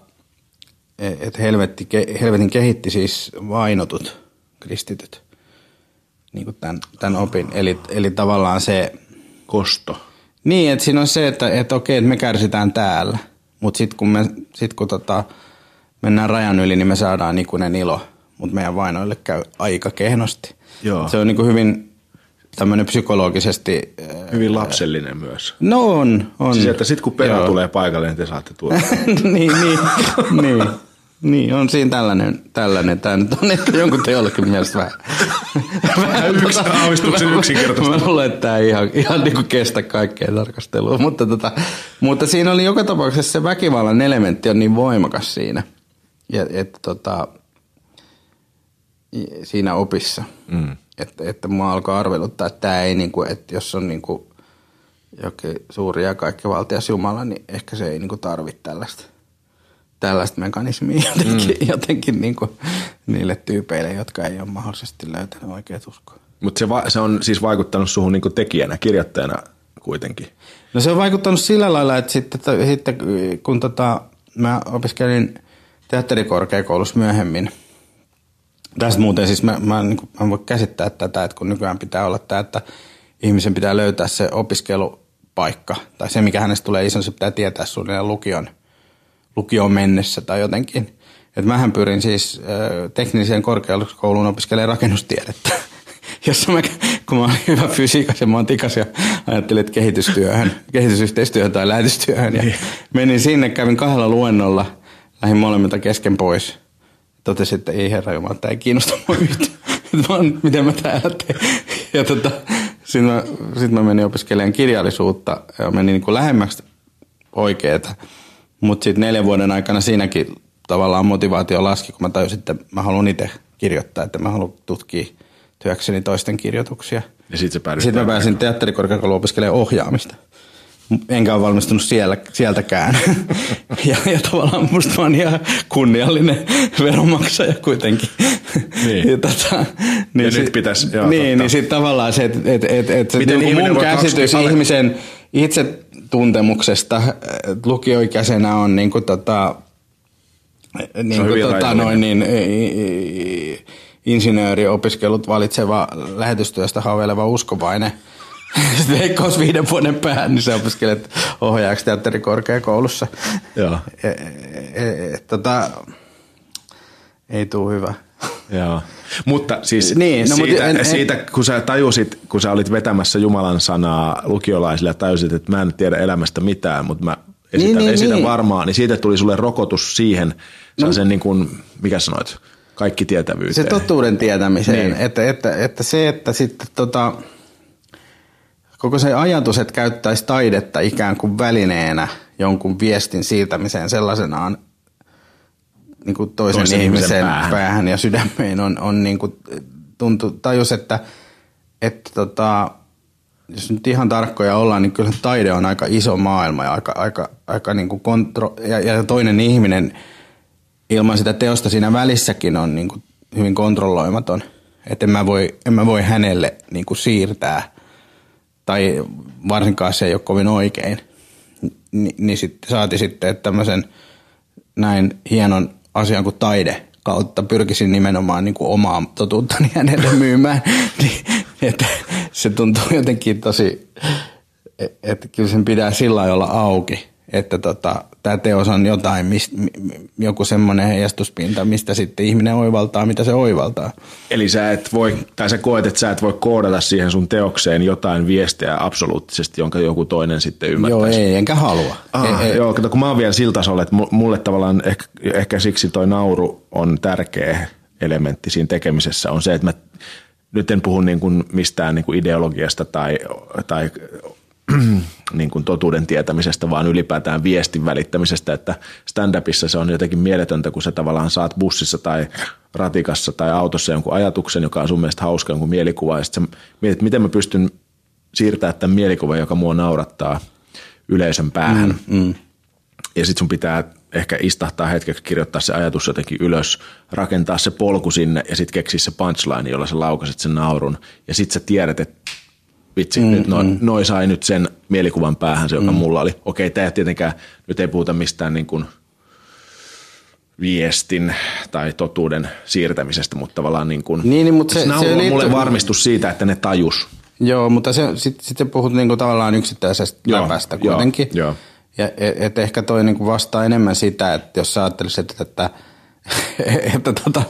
Speaker 3: että helvetti, helvetin kehitti siis vainotut kristityt niin kuin tämän, tämän opin. Eli, eli tavallaan se...
Speaker 2: Kosto.
Speaker 3: Niin, että siinä on se, että, että okei, että me kärsitään täällä, mutta sitten kun, me, sit kun tota, mennään rajan yli, niin me saadaan ikuinen ilo, mutta meidän vainoille käy aika kehnosti. Joo. Se on niin kuin hyvin tämmöinen psykologisesti...
Speaker 2: Hyvin lapsellinen myös.
Speaker 3: No on, on.
Speaker 2: Siis että sitten kun perä tulee paikalle, niin te saatte tuoda.
Speaker 3: niin, niin, niin. Niin, on siinä tällainen, tällainen. Tämä nyt on ehkä jonkun teollekin mielestä vähän.
Speaker 2: vähän yksi aavistuksen yksinkertaista.
Speaker 3: Mä luulen, että tämä ei ihan, ihan niin kuin kestä kaikkea tarkastelua. Mutta, tota, mutta siinä oli joka tapauksessa se väkivallan elementti on niin voimakas siinä. Ja, että tota, siinä opissa. Mm. Että, että mua alkoi arveluttaa, että tämä ei, niin kuin, että jos on niin kuin jokin suuri ja kaikki valtias Jumala, niin ehkä se ei niin kuin tarvitse tällaista tällaista mekanismia jotenkin, mm. jotenkin niin kuin niille tyypeille, jotka ei ole mahdollisesti löytänyt oikeat uskoa.
Speaker 2: Mutta se, va- se on siis vaikuttanut suhun niin tekijänä, kirjoittajana kuitenkin?
Speaker 3: No se on vaikuttanut sillä lailla, että sitten, että sitten kun tota, mä opiskelin teatterikorkeakoulussa myöhemmin, tästä muuten siis mä, mä, niin kuin, mä voin käsittää tätä, että kun nykyään pitää olla tämä, että ihmisen pitää löytää se opiskelupaikka, tai se mikä hänestä tulee iso, se pitää tietää suunnilleen lukion – lukioon mennessä tai jotenkin. Et mähän pyrin siis äh, tekniseen korkeakouluun opiskelemaan rakennustiedettä, jossa mä, kun mä olin hyvä fysiikas ja mä oon tikas ja ajattelin, että kehitystyöhön, kehitysyhteistyöhön tai lähetystyöhön. Ja niin. menin sinne, kävin kahdella luennolla, lähdin molemmilta kesken pois. Totesin, että ei herra Jumala, tämä ei kiinnosta mua yhtään. Vaan miten mä täällä teen. Ja tota, sitten mä, sit mä menin opiskelemaan kirjallisuutta ja menin niin kuin lähemmäksi oikeeta. Mutta sitten neljän vuoden aikana siinäkin tavallaan motivaatio laski, kun mä tajusin, että mä haluan itse kirjoittaa, että mä haluan tutkia työkseni toisten kirjoituksia.
Speaker 2: Ja sitten
Speaker 3: sit mä pääsin teatterikorkeakouluun opiskelemaan ohjaamista. Enkä ole valmistunut siellä, sieltäkään. ja, ja tavallaan musta mä oon ihan kunniallinen veronmaksaja kuitenkin.
Speaker 2: Niin.
Speaker 3: ja, tota,
Speaker 2: niin ja sit, nyt pitäisi,
Speaker 3: joo, Niin, totta. niin sitten tavallaan se, että et, et, et, niin mun käsitys ihmisen itse tuntemuksesta lukioikäisenä on niin kuin tota, niin kuin tota noin niin, insinööriopiskelut valitseva lähetystyöstä haaveileva uskovainen. Sitten veikkaus viiden vuoden päähän, niin sä opiskelet ohjaajaksi teatterikorkeakoulussa.
Speaker 2: Joo. E,
Speaker 3: e, e, tota, ei tule hyvä.
Speaker 2: Joo. Mutta siis niin, no, siitä, mutta en, en, siitä, kun sä tajusit, kun sä olit vetämässä Jumalan sanaa lukiolaisille ja tajusit, että mä en tiedä elämästä mitään, mutta mä esitän, niin, niin, esitän niin. varmaan, niin siitä tuli sulle rokotus siihen, no, sen niin kuin, mikä sanoit, kaikki tietävyyteen.
Speaker 3: Se totuuden tietämiseen, niin. että, että, että se, että sitten tota, koko se ajatus, että käyttäisi taidetta ikään kuin välineenä jonkun viestin siirtämiseen sellaisenaan niin kuin toisen, toisen ihmisen, päähän. päähän ja sydämeen on, on niin kuin, tuntu, tajus, että, että tota, jos nyt ihan tarkkoja ollaan, niin kyllä taide on aika iso maailma ja aika, aika, aika niin kuin kontro, ja, ja toinen ihminen ilman sitä teosta siinä välissäkin on niin kuin hyvin kontrolloimaton. Että en mä voi, en mä voi hänelle niin kuin siirtää, tai varsinkaan se ei ole kovin oikein. Ni, niin sitten saati sitten, että tämmöisen näin hienon asian kuin taide kautta pyrkisin nimenomaan niin kuin omaa totuuttani hänelle myymään. niin, että se tuntuu jotenkin tosi, että kyllä sen pitää sillä olla auki, että tota, tämä teos on jotain, mist, joku semmoinen heijastuspinta, mistä sitten ihminen oivaltaa, mitä se oivaltaa.
Speaker 2: Eli sä et voi, tai sä koet, että sä et voi koodata siihen sun teokseen jotain viestejä absoluuttisesti, jonka joku toinen sitten ymmärtäisi.
Speaker 3: Joo, ei, enkä halua.
Speaker 2: Ah, ei, joo, kato, kun mä oon vielä sillä tasolla, että mulle tavallaan ehkä, ehkä siksi toi nauru on tärkeä elementti siinä tekemisessä, on se, että mä nyt en puhu niin kuin mistään niin kuin ideologiasta tai, tai niin kuin totuuden tietämisestä, vaan ylipäätään viestin välittämisestä, että stand-upissa se on jotenkin mieletöntä, kun sä tavallaan saat bussissa tai ratikassa tai autossa jonkun ajatuksen, joka on sun mielestä hauska jonkun mielikuva, ja sitten mietit, miten mä pystyn siirtämään tämän mielikuvan, joka mua naurattaa yleisön päähän. Mm, mm. Ja sitten sun pitää ehkä istahtaa hetkeksi, kirjoittaa se ajatus jotenkin ylös, rakentaa se polku sinne ja sitten keksiä se punchline, jolla sä laukaset sen naurun. Ja sitten sä tiedät, että vitsi, mm, nyt noin mm. noi sai nyt sen mielikuvan päähän, se joka mm. mulla oli. Okei, tämä tietenkään, nyt ei puhuta mistään niin kuin viestin tai totuuden siirtämisestä, mutta tavallaan niin kuin,
Speaker 3: niin, niin, mutta se, se,
Speaker 2: se on mulle varmistus siitä, että ne tajus.
Speaker 3: Joo, mutta sitten sit puhut niin kuin tavallaan yksittäisestä joo, läpästä kuitenkin.
Speaker 2: Joo, joo.
Speaker 3: Ja et, et ehkä toi niin kuin vastaa enemmän sitä, että jos sä ajattelisit, että, että, että tota,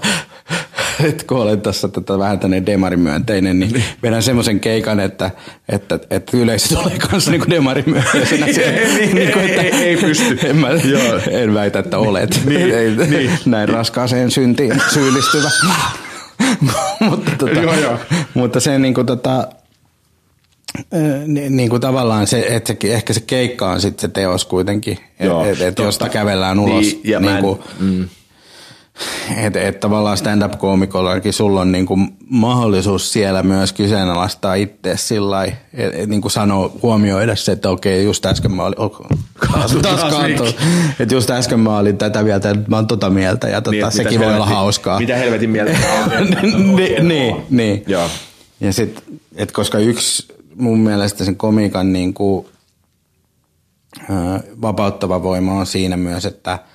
Speaker 3: että kun olen tässä tota, vähän tänne demarimyönteinen, niin, niin. vedän semmoisen keikan, että, että, että yleisö tulee kanssa niin demarimyönteisenä.
Speaker 2: niin, niin kuin, että, ei, ei, pysty.
Speaker 3: En, mä, Joo. en väitä, että olet niin, ei, niin. näin raskaaseen syntiin syyllistyvä. mutta, tota, joo, joo. mutta se niin kuin, tota, niin, niin kuin tavallaan se, että se, ehkä se keikka on sitten se teos kuitenkin, että et, et josta kävellään ulos. Niin, ja niin kuin, mm että et tavallaan stand-up-koomikollakin sulla on niinku mahdollisuus siellä myös kyseenalaistaa itse sillä lailla, että et, niinku sanoo, huomioida se, että okei, just äsken mä olin, taas että just äsken mä olin tätä mieltä, että mä oon tota mieltä ja tota, niin, sekin voi olla hauskaa.
Speaker 2: Mitä helvetin mieltä?
Speaker 3: niin, niin, niin. Joo. Ja sit, et koska yksi mun mielestä sen komikan niinku, vapauttava voima on siinä myös, että –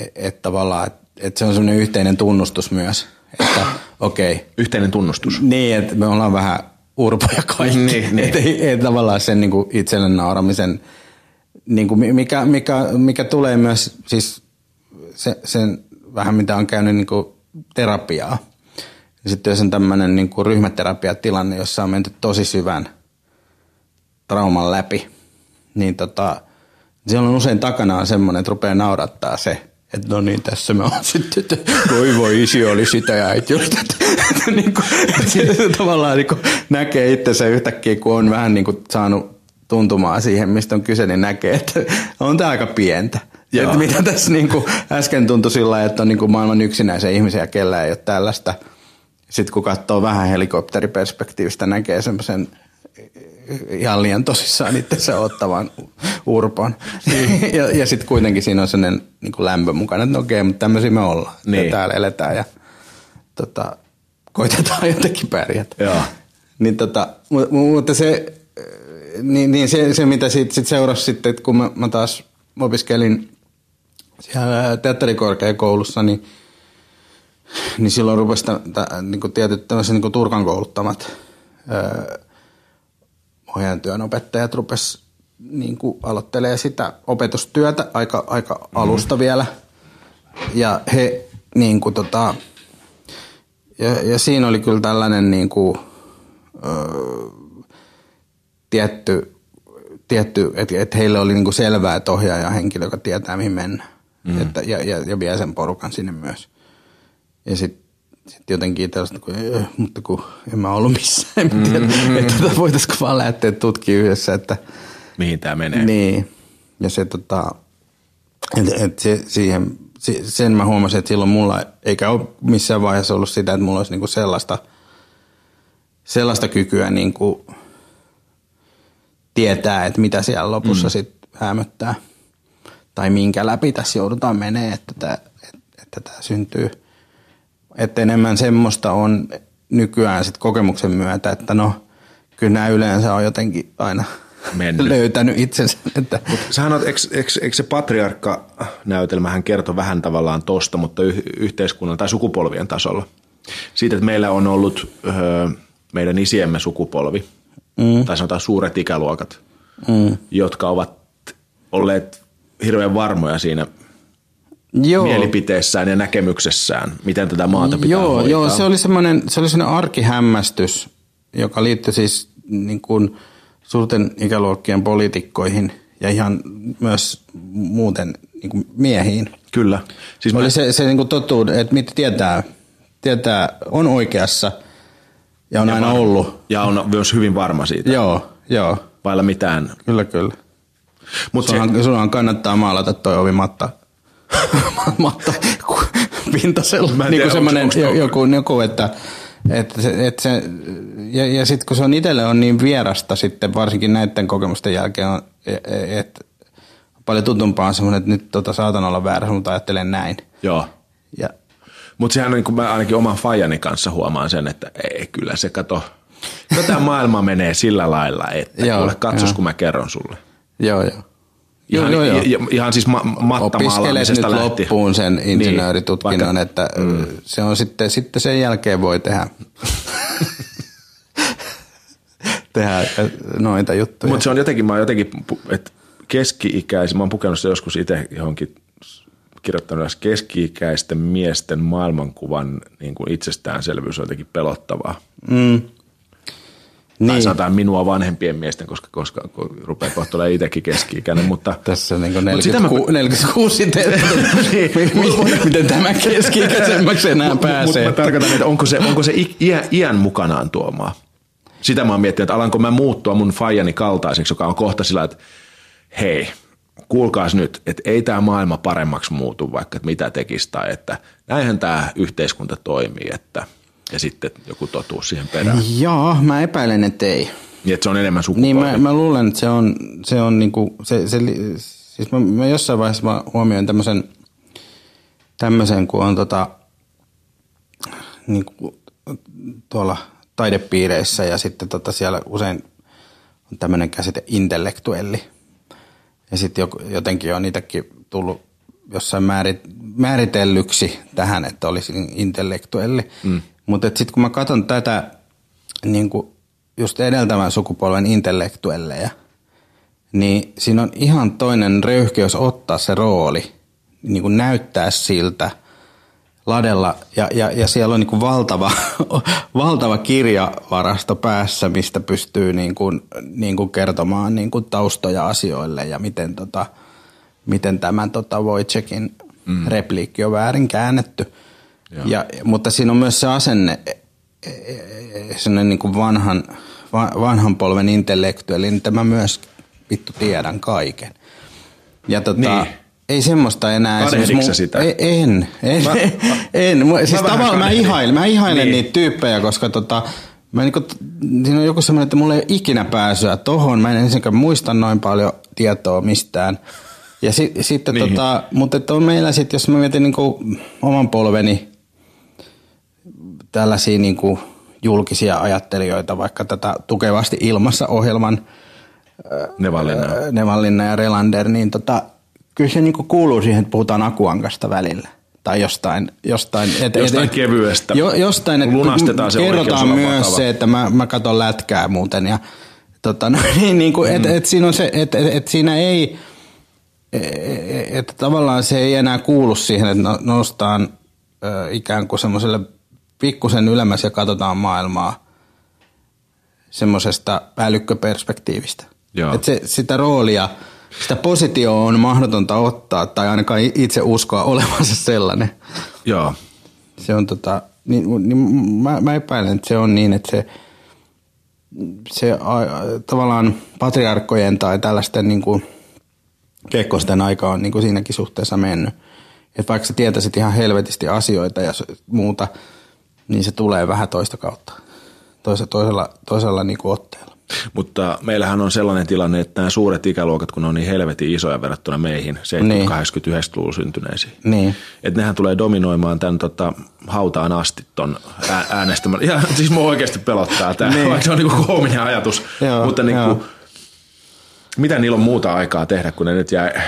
Speaker 3: että et tavallaan, että et se on semmoinen yhteinen tunnustus myös, että okei. Okay,
Speaker 2: yhteinen tunnustus.
Speaker 3: Niin, että me ollaan vähän urpoja kaikki. Niin, niin. Että ei, ei tavallaan sen niin itselle nauramisen, niin kuin mikä, mikä, mikä tulee myös, siis se, sen vähän mitä on käynyt niin kuin terapiaa. Sitten jos on tämmöinen niin kuin ryhmäterapiatilanne, jossa on menty tosi syvän trauman läpi, niin tota, siellä on usein takana semmoinen, että rupeaa naurattaa se, että no niin, tässä me on sitten, että voi voi isi oli sitä ja äiti oli tätä. Niin kuin, että tavallaan niin kuin näkee itsensä yhtäkkiä, kun on vähän niin kuin saanut tuntumaan siihen, mistä on kyse, niin näkee, että on tämä aika pientä. Että mitä tässä niin kuin äsken tuntui sillä että on niin kuin maailman yksinäisiä ihmisiä, kellä ei ole tällaista. Sitten kun katsoo vähän helikopteriperspektiivistä, näkee semmoisen ihan liian tosissaan itsensä ottavan urpon. Niin. ja ja sitten kuitenkin siinä on sellainen niin kuin lämpö mukana, että no okei, mutta tämmöisiä me ollaan. Niin. Ja täällä eletään ja tota, koitetaan jotenkin pärjätä.
Speaker 2: Joo.
Speaker 3: Niin tota, mutta se, niin, niin se, se, mitä sitten sit seurasi sitten, että kun mä, mä taas opiskelin siellä teatterikorkeakoulussa, niin, niin silloin rupesi niin tietyt tämmöiset niin Turkan kouluttamat öö, ohjaajan työnopettajat rupes niin kuin aloittelee sitä opetustyötä aika, aika mm. alusta vielä. Ja he niin kuin tota, ja, ja siinä oli kyllä tällainen niin kuin, ö, tietty, tietty että et heille oli niin kuin selvää, että ohjaaja henkilö, joka tietää mihin mennä. Mm. Että, ja, ja, ja vie sen porukan sinne myös. Ja sitten sitten jotenkin tällaista, kun, äh, mutta kun en mä ollut missään, en tiedä, mm-hmm. että tota, voitaisiko vaan lähteä tutkimaan yhdessä, että
Speaker 2: mihin tämä menee.
Speaker 3: Niin, ja se tota, että et se, siihen, sen mä huomasin, että silloin mulla, eikä ole missään vaiheessa ollut sitä, että mulla olisi niinku sellaista, sellaista kykyä niinku tietää, että mitä siellä lopussa mm. sitten hämöttää. Tai minkä läpi tässä joudutaan menee, että tämä että tämä syntyy – että enemmän semmoista on nykyään sit kokemuksen myötä, että no kyllä nämä yleensä on jotenkin aina Mennyt. löytänyt itsensä. Että.
Speaker 2: Mut sähän on, eikö, eikö, eikö se patriarkka-näytelmähän kertoo vähän tavallaan tosta, mutta y- yhteiskunnan tai sukupolvien tasolla. Siitä, että meillä on ollut öö, meidän isiemme sukupolvi, mm. tai sanotaan suuret ikäluokat, mm. jotka ovat olleet hirveän varmoja siinä joo. mielipiteessään ja näkemyksessään, miten tätä maata pitää
Speaker 3: joo,
Speaker 2: hoitaa.
Speaker 3: Joo, se oli semmoinen, se oli semmoinen arkihämmästys, joka liittyi siis niin kuin suurten ikäluokkien poliitikkoihin ja ihan myös muuten niin kuin miehiin.
Speaker 2: Kyllä.
Speaker 3: Siis oli mä... se, se niin kuin totuus, että mitä tietää, tietää, on oikeassa ja on ja aina ollut.
Speaker 2: Ja on myös hyvin varma siitä.
Speaker 3: Joo, joo.
Speaker 2: vailla mitään.
Speaker 3: Kyllä, kyllä.
Speaker 2: Mut se,
Speaker 3: Sunhan, sunhan kannattaa maalata toi ovi matta, matta pintasella.
Speaker 2: Mä en
Speaker 3: Niin
Speaker 2: tiedä,
Speaker 3: kuin semmoinen joku, joku, että, että, se, että se, ja, ja sitten kun se on itselle on niin vierasta sitten, varsinkin näiden kokemusten jälkeen, on, että paljon tutumpaa on semmoinen, että nyt tota, saatan olla väärässä, mutta ajattelen näin.
Speaker 2: joo.
Speaker 3: Ja,
Speaker 2: Mutta sehän on niin kuin mä ainakin oman fajani kanssa huomaan sen, että ei kyllä se kato. Tämä maailma menee sillä lailla, että
Speaker 3: Joo,
Speaker 2: kuule katsos
Speaker 3: joo.
Speaker 2: kun mä kerron sulle.
Speaker 3: joo, joo.
Speaker 2: Ihan,
Speaker 3: joo, joo, joo.
Speaker 2: ihan siis ma-
Speaker 3: Opiskelet nyt
Speaker 2: mattamaalaamisesta lähtien.
Speaker 3: loppuun sen insinööritutkinnon,
Speaker 2: Niin,
Speaker 3: että mm. se on sitten, sitten sen jälkeen voi tehdä, tehdä noita juttuja.
Speaker 2: Mutta se on jotenkin, mä jotenkin, että keski-ikäisen, mä oon pukenut se joskus itse johonkin kirjoittanut keski-ikäisten miesten maailmankuvan niin kuin itsestäänselvyys on jotenkin pelottavaa.
Speaker 3: mm.
Speaker 2: Niin. Tai
Speaker 3: Niin,
Speaker 2: sanotaan minua vanhempien miesten, koska, koska kun rupeaa kohta olemaan itsekin keski-ikäinen, mutta
Speaker 3: tässä niin
Speaker 2: Mut sitä mä-
Speaker 3: 46, 46 sitten, Mi- miten tämä keski-ikäisemmäksi enää
Speaker 2: Mutta
Speaker 3: pääsee.
Speaker 2: mä tarkoitan, että onko se, onko se iä, iän mukanaan tuomaa. Sitä mä oon miettinyt, että alanko mä muuttua mun faijani kaltaiseksi, joka on kohta sillä, että hei, kuulkaas nyt, että ei tämä maailma paremmaksi muutu, vaikka että mitä tekisi, tai että näinhän tämä yhteiskunta toimii, että ja sitten joku totuus siihen perään.
Speaker 3: Joo, mä epäilen, että ei.
Speaker 2: Niin, että se on enemmän sukupolvi.
Speaker 3: Niin mä, mä luulen, että se on, se on niinku, se, se, siis mä, mä jossain vaiheessa mä huomioin tämmöisen, tämmöisen, kun on tota, niinku, tuolla taidepiireissä ja sitten tota siellä usein on tämmöinen käsite intellektuelli. Ja sitten jotenkin on niitäkin tullut jossain määrit, määritellyksi tähän, että olisi intellektuelli. Mm. Mutta sitten kun mä katson tätä niin kuin just edeltävän sukupolven intellektuelleja, niin siinä on ihan toinen röyhkeys ottaa se rooli, niin kuin näyttää siltä ladella. Ja, ja, ja siellä on niin kuin valtava, valtava kirjavarasto päässä, mistä pystyy niin kuin, niin kuin kertomaan niin kuin taustoja asioille ja miten, tota, miten tämä tota Wojciekin mm. repliikki on väärin käännetty. Ja, mutta siinä on myös se asenne, sellainen niin kuin vanhan, va- vanhan polven intellektuelli, niin että mä myös vittu tiedän kaiken. Ja tota,
Speaker 2: Niin.
Speaker 3: ei semmoista enää.
Speaker 2: Kadehditko
Speaker 3: esimerkiksi
Speaker 2: sä sitä?
Speaker 3: Ei, en, en,
Speaker 2: Mä-
Speaker 3: en. Mä, siis
Speaker 2: mä
Speaker 3: tavallaan mä ihailen, mä ihailen
Speaker 2: Niin.
Speaker 3: niin. niitä tyyppejä, koska tota, mä niinku, siinä on joku semmoinen, että mulla ei ole ikinä pääsyä tohon. Mä en ensinnäkään muista noin paljon tietoa mistään. Ja si, sitten
Speaker 2: Niin.
Speaker 3: tota, mutta että on meillä sitten, jos mä mietin niinku oman polveni tällaisia niinku julkisia ajattelijoita, vaikka tätä tukevasti ilmassa ohjelman
Speaker 2: Nevalina.
Speaker 3: Ää, Nevallinna ja Relander, niin tota, kyllä se niinku kuuluu siihen, että puhutaan akuankasta välillä. Tai jostain, jostain, et,
Speaker 2: Jostain kevyestä.
Speaker 3: Jo, jostain, että
Speaker 2: Lunastetaan se
Speaker 3: kerrotaan myös
Speaker 2: vakava.
Speaker 3: se, että mä, mä katson lätkää muuten. Ja, tota, no, niin, niin kuin, mm. et, et siinä on se, että et, et siinä ei, että tavallaan se ei enää kuulu siihen, että no- noustaan ö, ikään kuin semmoiselle pikkusen ylemmäs ja katsotaan maailmaa semmoisesta älykköperspektiivistä.
Speaker 2: Joo.
Speaker 3: Et se, sitä roolia, sitä positioa on mahdotonta ottaa tai ainakaan itse uskoa olevansa sellainen.
Speaker 2: Joo.
Speaker 3: Se on tota, niin, niin mä, mä epäilen, että se on niin, että se, se a, a, tavallaan patriarkkojen tai tällaisten niin kuin kekkosten aika on niin kuin siinäkin suhteessa mennyt. Että vaikka sä tietäisit ihan helvetisti asioita ja muuta, niin se tulee vähän toista kautta. Toisella, toisella, toisella niin kuin otteella.
Speaker 2: Mutta meillähän on sellainen tilanne, että nämä suuret ikäluokat, kun ne on niin helvetin isoja verrattuna meihin, 70-80-90-luvun syntyneisiin,
Speaker 3: Niin.
Speaker 2: että nehän tulee dominoimaan tämän tota, hautaan asti ton ää- äänestämään. Ja siis mua oikeasti pelottaa tämä,
Speaker 3: Niin.
Speaker 2: vaikka se on niinku koominen ajatus.
Speaker 3: Joo,
Speaker 2: Mutta niinku,
Speaker 3: joo.
Speaker 2: mitä niillä on muuta aikaa tehdä, kun ne nyt jää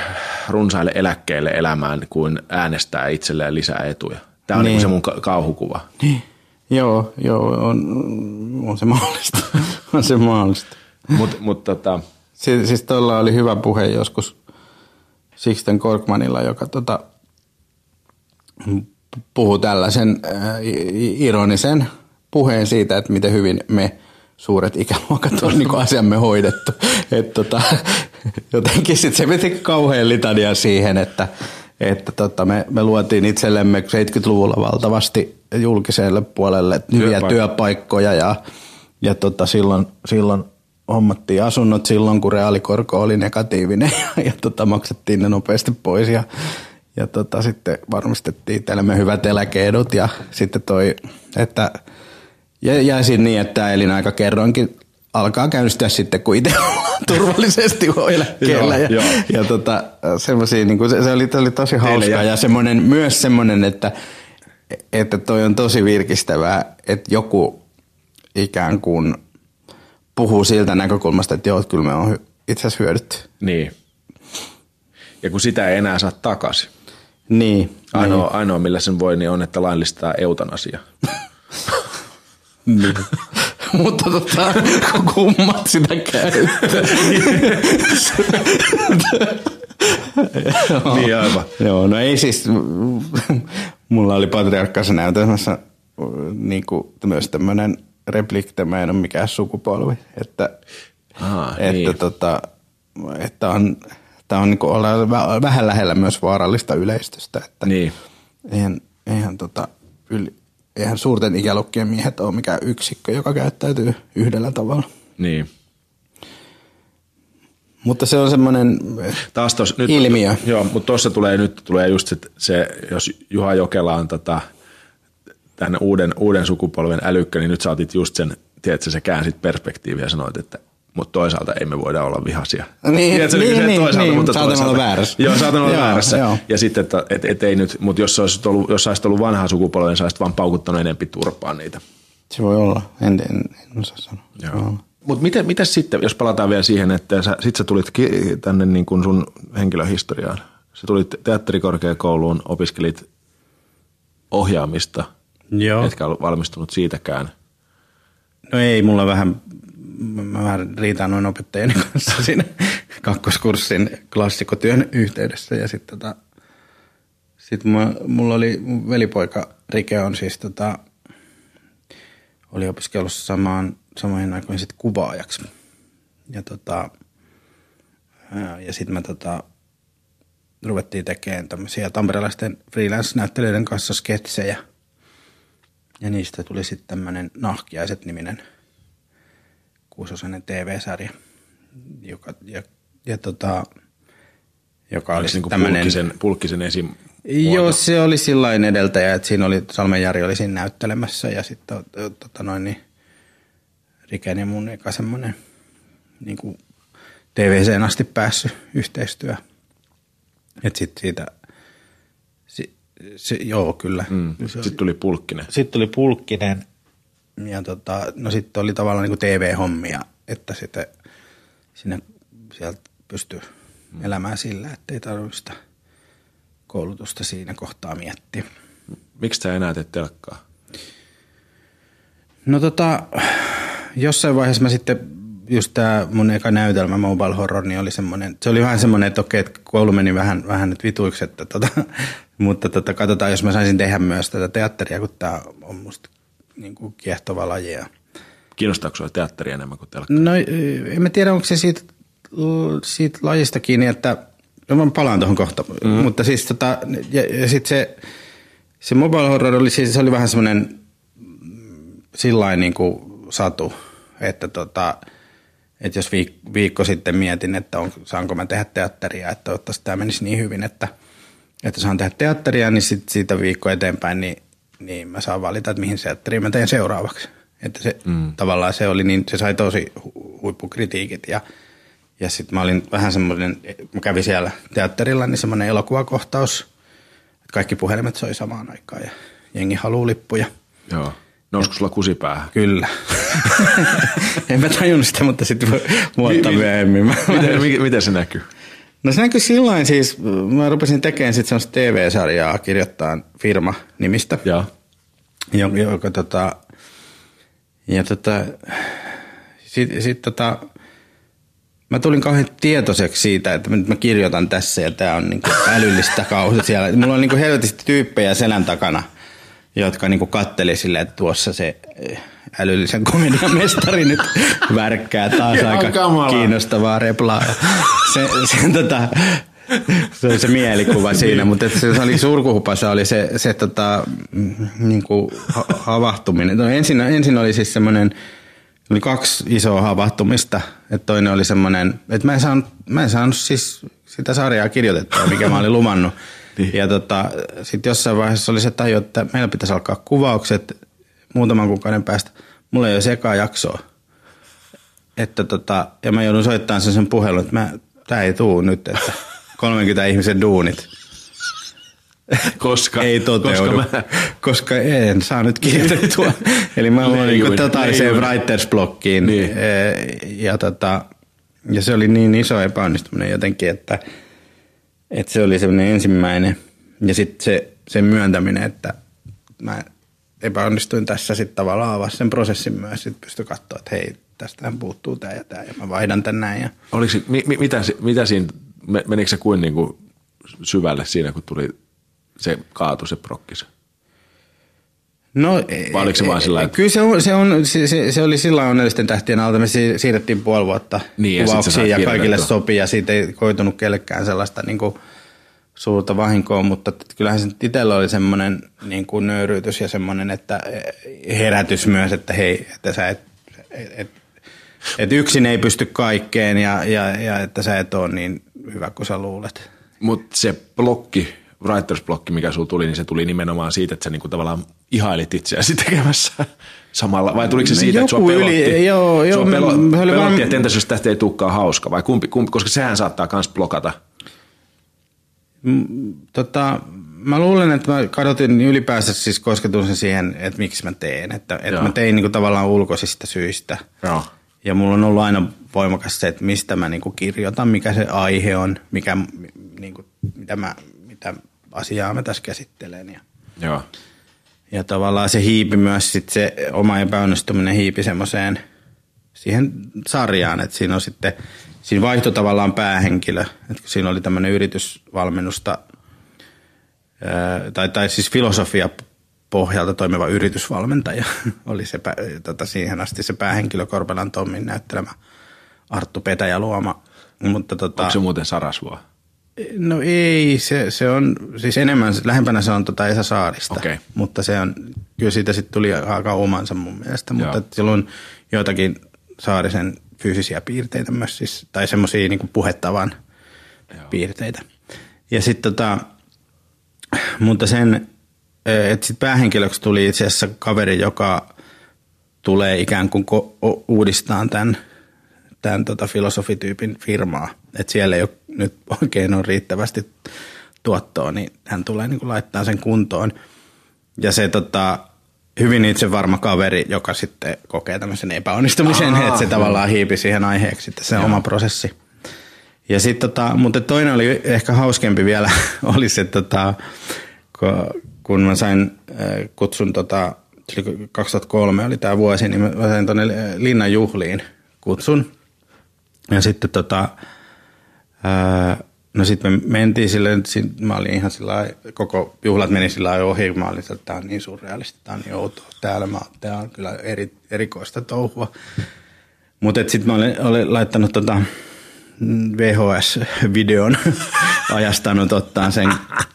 Speaker 2: runsaille eläkkeelle elämään, kuin äänestää itselleen lisää etuja. Tämä on niin.
Speaker 3: Niin.
Speaker 2: niinku se mun ka- kauhukuva.
Speaker 3: Joo, joo, on, on se mahdollista. on se mahdollista.
Speaker 2: Mutta mut, tota,
Speaker 3: Si- siis tuolla oli hyvä puhe joskus Sixten Korkmanilla, joka tota, puhui tällaisen äh, ironisen puheen siitä, että miten hyvin me suuret ikäluokat on niin asiamme hoidettu. Et tota, jotenkin sit se veti kauhean litania siihen, että, että tota, me, me luotiin itsellemme 70-luvulla valtavasti julkiselle puolelle hyviä
Speaker 2: Työpaik-
Speaker 3: työpaikkoja ja, ja tota, silloin, silloin hommattiin asunnot silloin, kun reaalikorko oli negatiivinen ja, ja tota, maksettiin ne nopeasti pois ja, ja tota, sitten varmistettiin itsellemme hyvät eläkeedut ja sitten toi, että jäisin niin, että elinaika kerroinkin alkaa käynnistyä sitten, kun itse turvallisesti eläkkeellä. ja, joo. ja tota, semmosia, niin kuin, se, se, oli, se oli tosi hauska ja, ja semmoinen, myös semmoinen, että, että toi on tosi virkistävää, että joku ikään kuin puhuu siltä näkökulmasta, että joo, kyllä me on itse asiassa hyödytty.
Speaker 2: Niin. Ja kun sitä ei enää saa takaisin.
Speaker 3: Niin.
Speaker 2: Ainoa, niin. ainoa millä sen voi, niin on, että laillistaa eutanasia.
Speaker 3: niin. Mutta tota, kummat sitä käyttää.
Speaker 2: niin aivan.
Speaker 3: Joo, no ei siis, mulla oli patriarkkaassa näytelmässä niin kuin, myös tämmöinen replik, tämä ei ole mikään sukupolvi, että,
Speaker 2: Aha,
Speaker 3: että,
Speaker 2: niin.
Speaker 3: tota, että on, tämä on niin kuin, vähän lähellä myös vaarallista yleistystä, että
Speaker 2: niin.
Speaker 3: eihän, eihän tota, yli, eihän suurten ikäluokkien miehet ole mikään yksikkö, joka käyttäytyy yhdellä tavalla.
Speaker 2: Niin.
Speaker 3: Mutta se on semmoinen Taas tos, nyt, ilmiö.
Speaker 2: Joo, mutta tuossa tulee nyt tulee just se, se, jos Juha Jokela on tota, tämän uuden, uuden sukupolven älykkä, niin nyt saatit just sen, tiedätkö, sä käänsit perspektiiviä ja sanoit, että mutta toisaalta emme voida olla vihaisia.
Speaker 3: Niin,
Speaker 2: Tiedätkö,
Speaker 3: niin, niin,
Speaker 2: toisaalta,
Speaker 3: niin,
Speaker 2: mutta
Speaker 3: toisaalta. olla väärässä.
Speaker 2: Joo, saatan olla väärässä. Joo. Ja sitten, että et, et ei nyt, mutta jos, olisit ollut, jos olisit ollut vanha sukupolvi, niin saisit vaan paukuttanut enempi turpaan niitä.
Speaker 3: Se voi olla, en, en, en osaa sanoa.
Speaker 2: Joo. Mutta miten, miten sitten, jos palataan vielä siihen, että sä, sit sä tulit tänne niin kuin sun henkilöhistoriaan. Sä tulit teatterikorkeakouluun, opiskelit ohjaamista,
Speaker 3: Joo.
Speaker 2: etkä ollut valmistunut siitäkään.
Speaker 3: No ei, mulla vähän mä riitaan noin opettajani kanssa siinä kakkoskurssin klassikotyön yhteydessä. Ja sitten tota, sit mulla oli, mun velipoika Rike on siis tota, oli opiskellut samaan, samoihin aikoihin sitten kuvaajaksi. Ja tota, ja sitten mä tota, ruvettiin tekemään tämmöisiä tamperelaisten freelance-näyttelijöiden kanssa sketsejä. Ja niistä tuli sitten tämmöinen Nahkiaiset-niminen – kuusosainen TV-sarja, joka, ja, ja tota, joka oli
Speaker 2: niin tämmöinen... Pulkkisen, pulkkisen esim.
Speaker 3: Joo, se oli sillain edeltäjä, että siinä oli, Salmen Jari oli siinä näyttelemässä ja sitten tota noin, niin, Riken ja mun eka semmoinen niin kuin TVCen asti päässyt yhteistyö. Että sitten siitä, si, se, joo kyllä.
Speaker 2: Mm. Sitten tuli Pulkkinen.
Speaker 3: Sitten tuli Pulkkinen ja tota, no sitten oli tavallaan niin TV-hommia, että sitten sinne sieltä pystyi mm. elämään sillä, että ei tarvitse sitä koulutusta siinä kohtaa miettiä.
Speaker 2: Miksi sä enää teet telkkaa?
Speaker 3: No tota, jossain vaiheessa mä sitten, just tämä mun eka näytelmä Mobile Horror, niin oli semmoinen, se oli vähän semmoinen, että okei, että koulu meni vähän, vähän nyt vituiksi, että tota, mutta tota, katsotaan, jos mä saisin tehdä myös tätä teatteria, kun tämä on musta niin kuin kiehtova laji.
Speaker 2: Kiinnostaako sinua teatteri enemmän kuin telkkari?
Speaker 3: No en mä tiedä, onko se siitä, siitä lajista kiinni, että no mä palaan tuohon kohta, mm. mutta siis tota, ja, ja sitten se, se mobile horror oli, siis, se oli vähän semmoinen sillain niin kuin satu, että tota, että jos viik- viikko sitten mietin, että on, saanko mä tehdä teatteria, että toivottavasti tämä menisi niin hyvin, että, että saan tehdä teatteria, niin sit siitä viikko eteenpäin, niin niin mä saan valita, että mihin teatteriin mä teen seuraavaksi. Että se mm. tavallaan se oli niin, se sai tosi huippukritiikit ja, ja sitten mä olin vähän semmoinen, mä kävin siellä teatterilla, niin semmoinen elokuvakohtaus, että kaikki puhelimet soi samaan aikaan ja jengi haluu lippuja.
Speaker 2: Joo. Nousko sulla kusipäähän?
Speaker 3: Kyllä. en mä tajunnut sitä, mutta sitten vuotta myöhemmin.
Speaker 2: Miten, miten, miten se näkyy?
Speaker 3: No se näkyy silloin siis, mä rupesin tekemään sitten semmoista TV-sarjaa kirjoittaa firma-nimistä.
Speaker 2: Ja.
Speaker 3: Joka, joka tota, ja tota, sitten sit, tota, mä tulin kauhean tietoiseksi siitä, että nyt mä kirjoitan tässä ja tää on niinku älyllistä kauheasti siellä. Mulla on niinku helvetisti tyyppejä selän takana, jotka niinku katteli silleen, että tuossa se älyllisen komedian mestari nyt värkkää taas aika kamala. kiinnostavaa replaa. Se, se, tota, se oli se mielikuva siinä, mutta se, se oli surkuhupa, se oli se, se tota, niin kuin havahtuminen. No ensin, ensin oli siis semmoinen oli kaksi isoa havahtumista. Että toinen oli semmoinen, että mä en saanut, mä en saanut siis sitä sarjaa kirjoitettua, mikä mä olin lumannut. Niin. Ja tota, sitten jossain vaiheessa oli se taju, että meillä pitäisi alkaa kuvaukset muutaman kuukauden päästä. Mulla ei ole sekaa jaksoa. Että tota, ja mä joudun soittamaan sen, sen puhelun, että mä, tää ei tuu nyt, että 30 ihmisen duunit.
Speaker 2: Koska,
Speaker 3: ei toteudu, koska, mä... koska en saa nyt kirjoitettua. Eli mä olin niin totaaliseen writers blockiin. Niin. Ja, tota, ja se oli niin iso epäonnistuminen jotenkin, että, että se oli semmoinen ensimmäinen. Ja sitten se, sen myöntäminen, että mä epäonnistuin tässä sitten tavallaan avaa sen prosessin myös. Sitten pystyi katsoa, että hei, tästähän puuttuu tämä ja tämä ja mä vaihdan tän näin. Ja...
Speaker 2: Oliko, mi, mitä, mitä siinä, menikö se kuin, niin kuin syvälle siinä, kun tuli se kaatui se prokkis?
Speaker 3: No,
Speaker 2: Vai oliko se vaan sillä.
Speaker 3: Kyllä se, on, se, on, se, se, se oli sillä onnellisten tähtien alta. Me siirrettiin puoli vuotta niin, kuvauksiin ja, ja kaikille sopii ja siitä ei koitunut kellekään sellaista niin kuin, suurta vahinkoa, mutta kyllähän se itsellä oli semmoinen niin kuin nöyryytys ja semmoinen että herätys myös, että hei, että sä et, et, et, et yksin ei pysty kaikkeen ja, ja, ja että sä et ole niin hyvä kuin sä luulet.
Speaker 2: Mutta se blokki, writers blokki, mikä sulla tuli, niin se tuli nimenomaan siitä, että sä niinku tavallaan ihailit itseäsi tekemässä samalla, vai tuliko se siitä, Joku että sua pelotti, yli, joo, joo, sua pelo, me, pelotti vaan... että entäs jos tästä ei tulekaan hauska, vai kumpi, kumpi, koska sehän saattaa myös blokata.
Speaker 3: Mm, tota, mä luulen, että mä kadotin ylipäänsä siis kosketuksen siihen, että miksi mä teen. Että, että mä tein niin kuin tavallaan ulkoisista syistä. Joo. Ja mulla on ollut aina voimakas se, että mistä mä niin kuin kirjoitan, mikä se aihe on, mikä, niin kuin, mitä, mä, mitä asiaa mä tässä käsittelen. Ja, Joo. ja tavallaan se hiipi myös sit se oma epäonnistuminen hiipi semmoiseen siihen sarjaan, että siinä on sitten, siinä vaihtoi tavallaan päähenkilö, että kun siinä oli tämmöinen yritysvalmennusta, tai, tai siis filosofia pohjalta toimiva yritysvalmentaja oli se, tota, siihen asti se päähenkilö Korpelan Tommin näyttelemä Arttu Petäjä luoma. Mutta, tota,
Speaker 2: Onko se muuten Sarasvoa?
Speaker 3: No ei, se, se on, siis enemmän, lähempänä se on tota Esa Saarista, okay. mutta se on, kyllä siitä sitten tuli aika omansa mun mielestä, mutta sillä on joitakin Saarisen fyysisiä piirteitä myös, siis, tai semmoisia niin puhettavan Joo. piirteitä. Ja sitten tota, mutta sen, että sitten päähenkilöksi tuli itse asiassa kaveri, joka tulee ikään kuin ko- uudistaan tämän, tämän tota filosofityypin firmaa. Että siellä ei ole nyt oikein on riittävästi tuottoa, niin hän tulee niin kuin laittaa sen kuntoon. Ja se tota, hyvin itse varma kaveri, joka sitten kokee tämmöisen epäonnistumisen, Aa, että se tavallaan hiipi siihen aiheeksi sitten se Joo. oma prosessi. Ja sitten tota, mutta toinen oli ehkä hauskempi vielä, oli se tota, kun mä sain äh, kutsun tota, 2003 oli tämä vuosi, niin mä sain tuonne Linnan juhliin kutsun. Ja sitten tota, no sitten me mentiin silleen, mä olin ihan sillä koko juhlat meni sillä ohi, mä olin, että tämä on niin surrealista, tämä on niin outoa täällä, mä, tämä on kyllä eri, erikoista touhua. Mutta sitten mä olin, olin laittanut tota VHS-videon ajastanut ottaa sen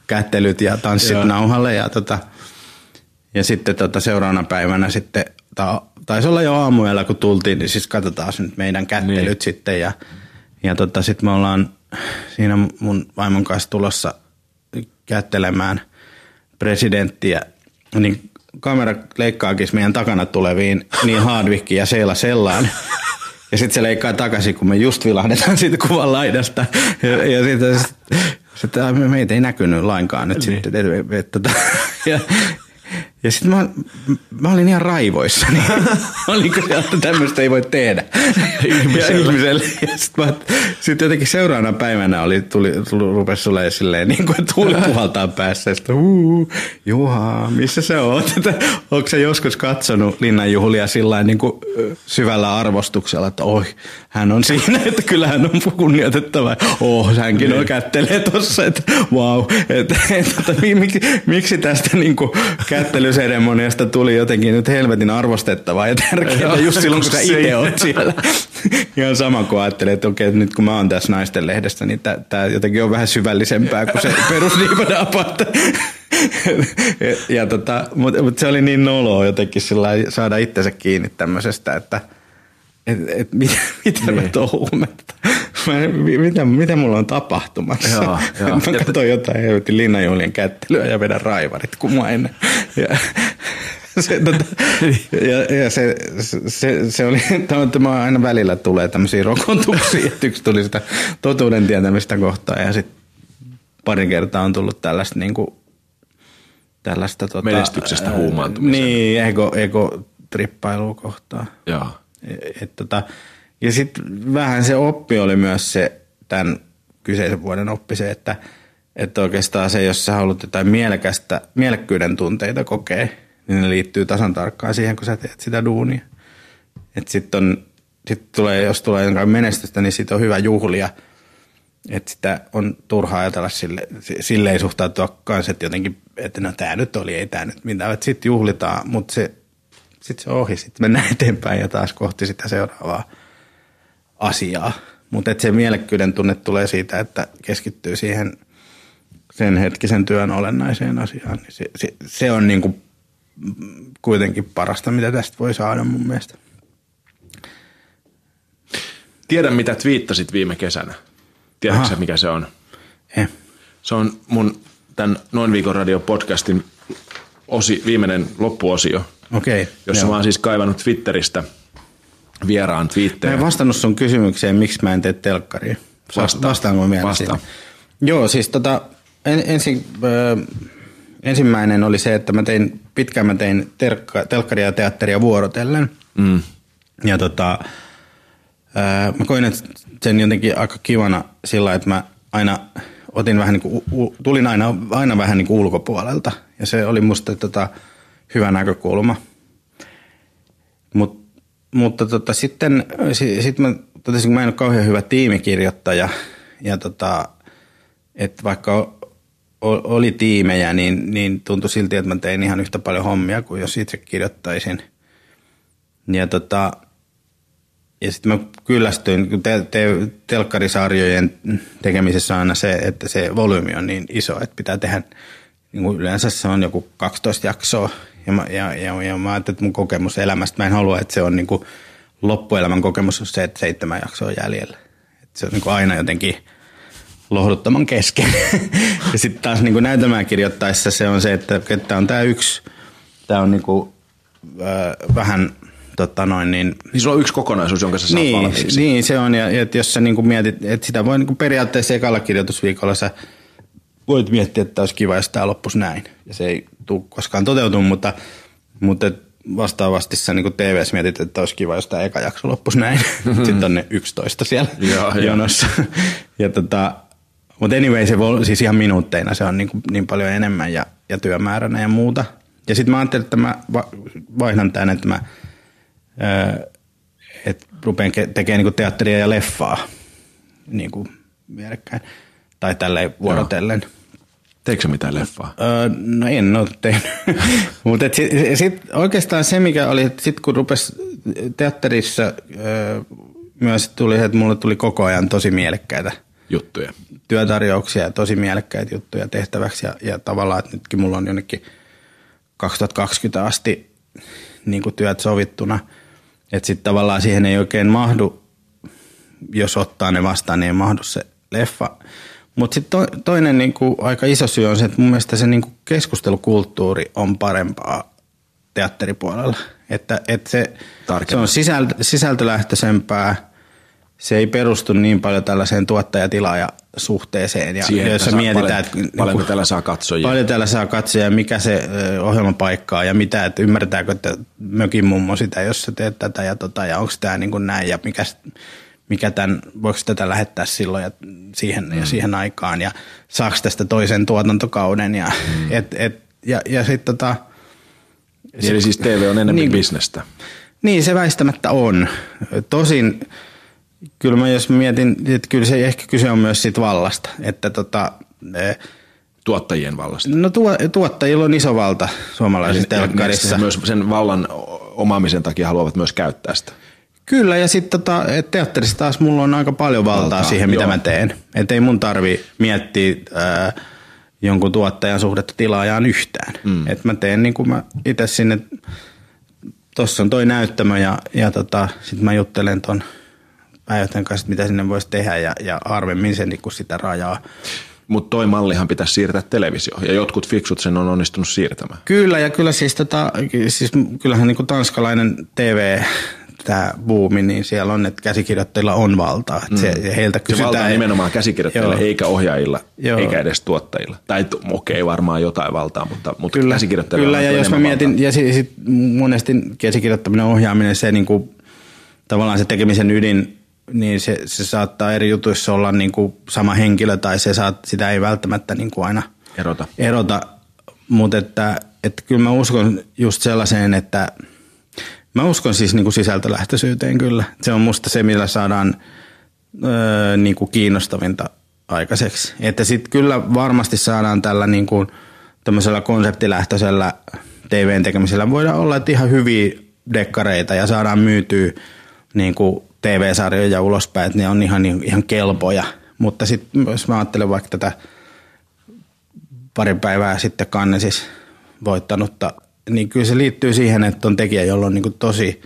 Speaker 3: kättelyt ja tanssit nauhalle ja tota, ja sitten tota seuraavana päivänä sitten, ta, taisi olla jo aamuella kun tultiin, niin siis katsotaan nyt meidän kättelyt niin. sitten. Ja, ja tota, sitten me ollaan siinä mun vaimon kanssa tulossa kättelemään presidenttiä, niin kamera leikkaakin meidän takana tuleviin niin Hardwick ja Seela Sellaan. Ja sitten se leikkaa takaisin, kun me just vilahdetaan siitä kuvan laidasta. Ja, ja sitten sit, meitä ei näkynyt lainkaan nyt niin. sitten. Et, et, et, ja, ja sitten mä, mä olin ihan raivoissani. Oliko se, että tämmöistä ei voi tehdä ihmiselle. Ja, ihmiselle. ja sitten sit jotenkin seuraavana päivänä oli, tuli, tuli, rupesi sulle silleen, niin kuin tuuli puhaltaa päässä. Sitten, uu, Juha, missä se oot? Onko se joskus katsonut linnanjuhlia sillä niin kuin syvällä arvostuksella, että oi, hän on siinä, että kyllä hän on kunnioitettava. Oh, hänkin on kättelee tossa, että wow. Että, että, että, miksi, miksi tästä niin kuin, kättelyseremoniasta tuli jotenkin nyt helvetin arvostettavaa ja tärkeää just silloin, kun sä itse oot siellä. Ihan sama kuin ajattelee, että okei, nyt kun mä oon tässä naisten lehdessä, niin tämä jotenkin on vähän syvällisempää kuin se perusdiipadapa. ja, ja tota, mutta mut se oli niin noloa jotenkin saada itsensä kiinni tämmöisestä, että että et, mitä, mitä niin. mä touhun, mitä, mitä mulla on tapahtumassa. Joo, joo. mä katsoin jotain helvetin linnanjuhlien kättelyä ja vedän raivarit kuin ennen. Ja, se, tota, ja, ja se, se, se, oli, tämä aina välillä tulee tämmöisiä rokotuksia, että yksi tuli sitä totuuden tietämistä kohtaan ja sitten pari kertaa on tullut tällaista niin kuin, tällaista tota,
Speaker 2: menestyksestä huumaantumista.
Speaker 3: Niin, ego, ego trippailua kohtaan.
Speaker 2: Joo.
Speaker 3: Et, et, tota, ja sitten vähän se oppi oli myös se, tämän kyseisen vuoden oppi se, että, että oikeastaan se, jos sä haluat jotain mielekästä, mielekkyyden tunteita kokea, niin ne liittyy tasan tarkkaan siihen, kun sä teet sitä duunia. Että sitten on, sit tulee, jos tulee jotain menestystä, niin siitä on hyvä juhlia. Että sitä on turhaa ajatella sille, sille ei suhtautua kanssa, että jotenkin, että no tämä nyt oli, ei tämä nyt mitään. Sitten juhlitaan, mutta se, sitten se ohi, sitten mennään eteenpäin ja taas kohti sitä seuraavaa asiaa. Mutta se mielekkyyden tunne tulee siitä, että keskittyy siihen sen hetkisen työn olennaiseen asiaan. Niin se, se, se on niin kuin kuitenkin parasta, mitä tästä voi saada mun mielestä.
Speaker 2: Tiedän, mitä twiittasit viime kesänä. Tiedätkö mikä se on?
Speaker 3: Eh.
Speaker 2: Se on mun tämän Noin viikon radio podcastin osi, viimeinen loppuosio.
Speaker 3: Okay,
Speaker 2: jossa joo. mä oon siis kaivannut Twitteristä vieraan twiittejä.
Speaker 3: Mä en vastannut sun kysymykseen, miksi mä en tee telkkaria.
Speaker 2: Vasta.
Speaker 3: Vastaanko mä
Speaker 2: Vasta.
Speaker 3: Joo, siis tota, en, ensin, äh, ensimmäinen oli se, että mä tein, pitkään mä tein terkka, telkkaria ja teatteria vuorotellen.
Speaker 2: Mm.
Speaker 3: Ja tota, äh, mä koin, että sen jotenkin aika kivana sillä, että mä aina otin vähän niin kuin, tulin aina, aina vähän niin kuin ulkopuolelta. Ja se oli musta tota, hyvä näkökulma. Mut, mutta tota, sitten sit mä totesin, kun mä en ole kauhean hyvä tiimikirjoittaja. Ja tota, että vaikka oli tiimejä, niin, niin tuntui silti, että mä tein ihan yhtä paljon hommia kuin jos itse kirjoittaisin. Ja, tota, ja sitten mä kyllästyin, kun te, te, telkkarisarjojen tekemisessä on aina se, että se volyymi on niin iso, että pitää tehdä, niin kuin yleensä se on joku 12 jaksoa. Ja mä, ja, ja, ja mä ajattelin, että mun kokemus elämästä, mä en halua, että se on niin kuin loppuelämän kokemus on se, että seitsemän jaksoa jäljellä. Että se on niin kuin aina jotenkin – lohduttoman kesken. ja sitten taas niin näytelmää kirjoittaessa se on se, että, että on tämä yksi, tämä on niin kuin, äh, vähän tota noin, niin...
Speaker 2: Niin sulla on yksi kokonaisuus, jonka sä saat
Speaker 3: niin,
Speaker 2: valmiiksi.
Speaker 3: Niin, se on. Ja, ja jos sä niin kuin mietit, että sitä voi niin kuin periaatteessa ekalla kirjoitusviikolla sä voit miettiä, että olisi kiva, jos tämä loppuisi näin. Ja se ei tule koskaan toteutumaan, mutta, mutta vastaavasti sä niin TV-ssä mietit, että olisi kiva, jos tämä eka jakso loppuisi näin. Sitten on ne 11 siellä
Speaker 2: Joo,
Speaker 3: jonossa. ja tota, mutta anyway, se voi, siis ihan minuutteina se on niin, kuin, niin paljon enemmän ja, ja työmääränä ja muuta. Ja sitten mä ajattelin, että mä vaihdan tämän, että mä että rupean tekemään niin teatteria ja leffaa niin kuin vierekkäin. Tai tälleen vuorotellen. Joo.
Speaker 2: Teikö mitään leffaa?
Speaker 3: Öö, no en ole tehnyt. Mutta sitten sit oikeastaan se, mikä oli, että sitten kun rupesi teatterissa öö, myös tuli, että mulle tuli koko ajan tosi mielekkäitä –
Speaker 2: juttuja.
Speaker 3: Työtarjouksia ja tosi mielekkäitä juttuja tehtäväksi ja, ja tavallaan, että nytkin mulla on jonnekin 2020 asti niin kuin työt sovittuna. Että sitten tavallaan siihen ei oikein mahdu, jos ottaa ne vastaan, niin ei mahdu se leffa. Mutta sitten to, toinen niin kuin aika iso syy on se, että mun mielestä se niin kuin keskustelukulttuuri on parempaa teatteripuolella. Että, että se, se on sisältö, sisältölähtöisempää – se ei perustu niin paljon tällaiseen tuottaja-tilaaja-suhteeseen. Ja
Speaker 2: Siihen, jos että mietitään, paljon, että paljon niin täällä saa katsojia.
Speaker 3: Paljon täällä saa katsojia, mikä se ohjelmapaikka on ja mitä, että ymmärretäänkö, että mökin mummo sitä, jos sä teet tätä ja tota, ja onko tämä niin kuin näin ja mikä, mikä tämän, voiko tätä lähettää silloin ja siihen, mm. ja siihen aikaan ja saako tästä toisen tuotantokauden ja, mm. et, et, ja, ja sitten tota,
Speaker 2: Eli siis TV on enemmän niin, bisnestä.
Speaker 3: Niin, se väistämättä on. Tosin Kyllä mä jos mietin, että kyllä se ehkä kyse on myös siitä vallasta, että tota,
Speaker 2: e, Tuottajien vallasta.
Speaker 3: No tuo, tuottajilla on iso valta suomalaisessa telkkarissa.
Speaker 2: Myös sen vallan omaamisen takia haluavat myös käyttää sitä.
Speaker 3: Kyllä, ja sitten tota, teatterissa taas mulla on aika paljon valtaa, valtaa siihen, mitä joo. mä teen. Että ei mun tarvi miettiä ää, jonkun tuottajan suhdetta tilaajaan yhtään. Mm. Että mä teen niin kuin mä itse sinne tossa on toi näyttämö ja, ja tota, sitten mä juttelen ton pääjohtajan kanssa, että mitä sinne voisi tehdä ja, ja harvemmin se niin sitä rajaa.
Speaker 2: Mutta toi mallihan pitäisi siirtää televisioon ja jotkut fiksut sen on onnistunut siirtämään.
Speaker 3: Kyllä ja kyllä siis, tota, siis kyllähän niin kuin tanskalainen TV tämä buumi, niin siellä on, että käsikirjoittajilla on valtaa. Että se, mm. heiltä kysytään.
Speaker 2: Se valta nimenomaan käsikirjoittajilla, Joo. eikä ohjaajilla, Joo. eikä edes tuottajilla. Tai okei, okay, varmaan jotain valtaa, mutta, mutta kyllä, käsikirjoittajilla
Speaker 3: Kyllä, ja jos mä mietin, valtaa. ja sit, sit monesti käsikirjoittaminen ohjaaminen, se niin kuin, tavallaan se tekemisen ydin, niin se, se saattaa eri jutuissa olla niin kuin sama henkilö, tai se saat, sitä ei välttämättä niin kuin aina
Speaker 2: erota.
Speaker 3: erota. Mutta että, että kyllä mä uskon just sellaiseen, että – Mä uskon siis niin kuin sisältölähtöisyyteen kyllä. Se on musta se, millä saadaan öö, niin kuin kiinnostavinta aikaiseksi. Että sitten kyllä varmasti saadaan tällä niin kuin tämmöisellä konseptilähtöisellä TVn tekemisellä voidaan olla että ihan hyviä dekkareita ja saadaan myytyä niin kuin TV-sarjoja ulospäin, että ne on ihan, ihan kelpoja. Mutta sitten jos mä ajattelen vaikka tätä pari päivää sitten Kannesis voittanutta niin kyllä se liittyy siihen, että on tekijä, jolla on niin kuin tosi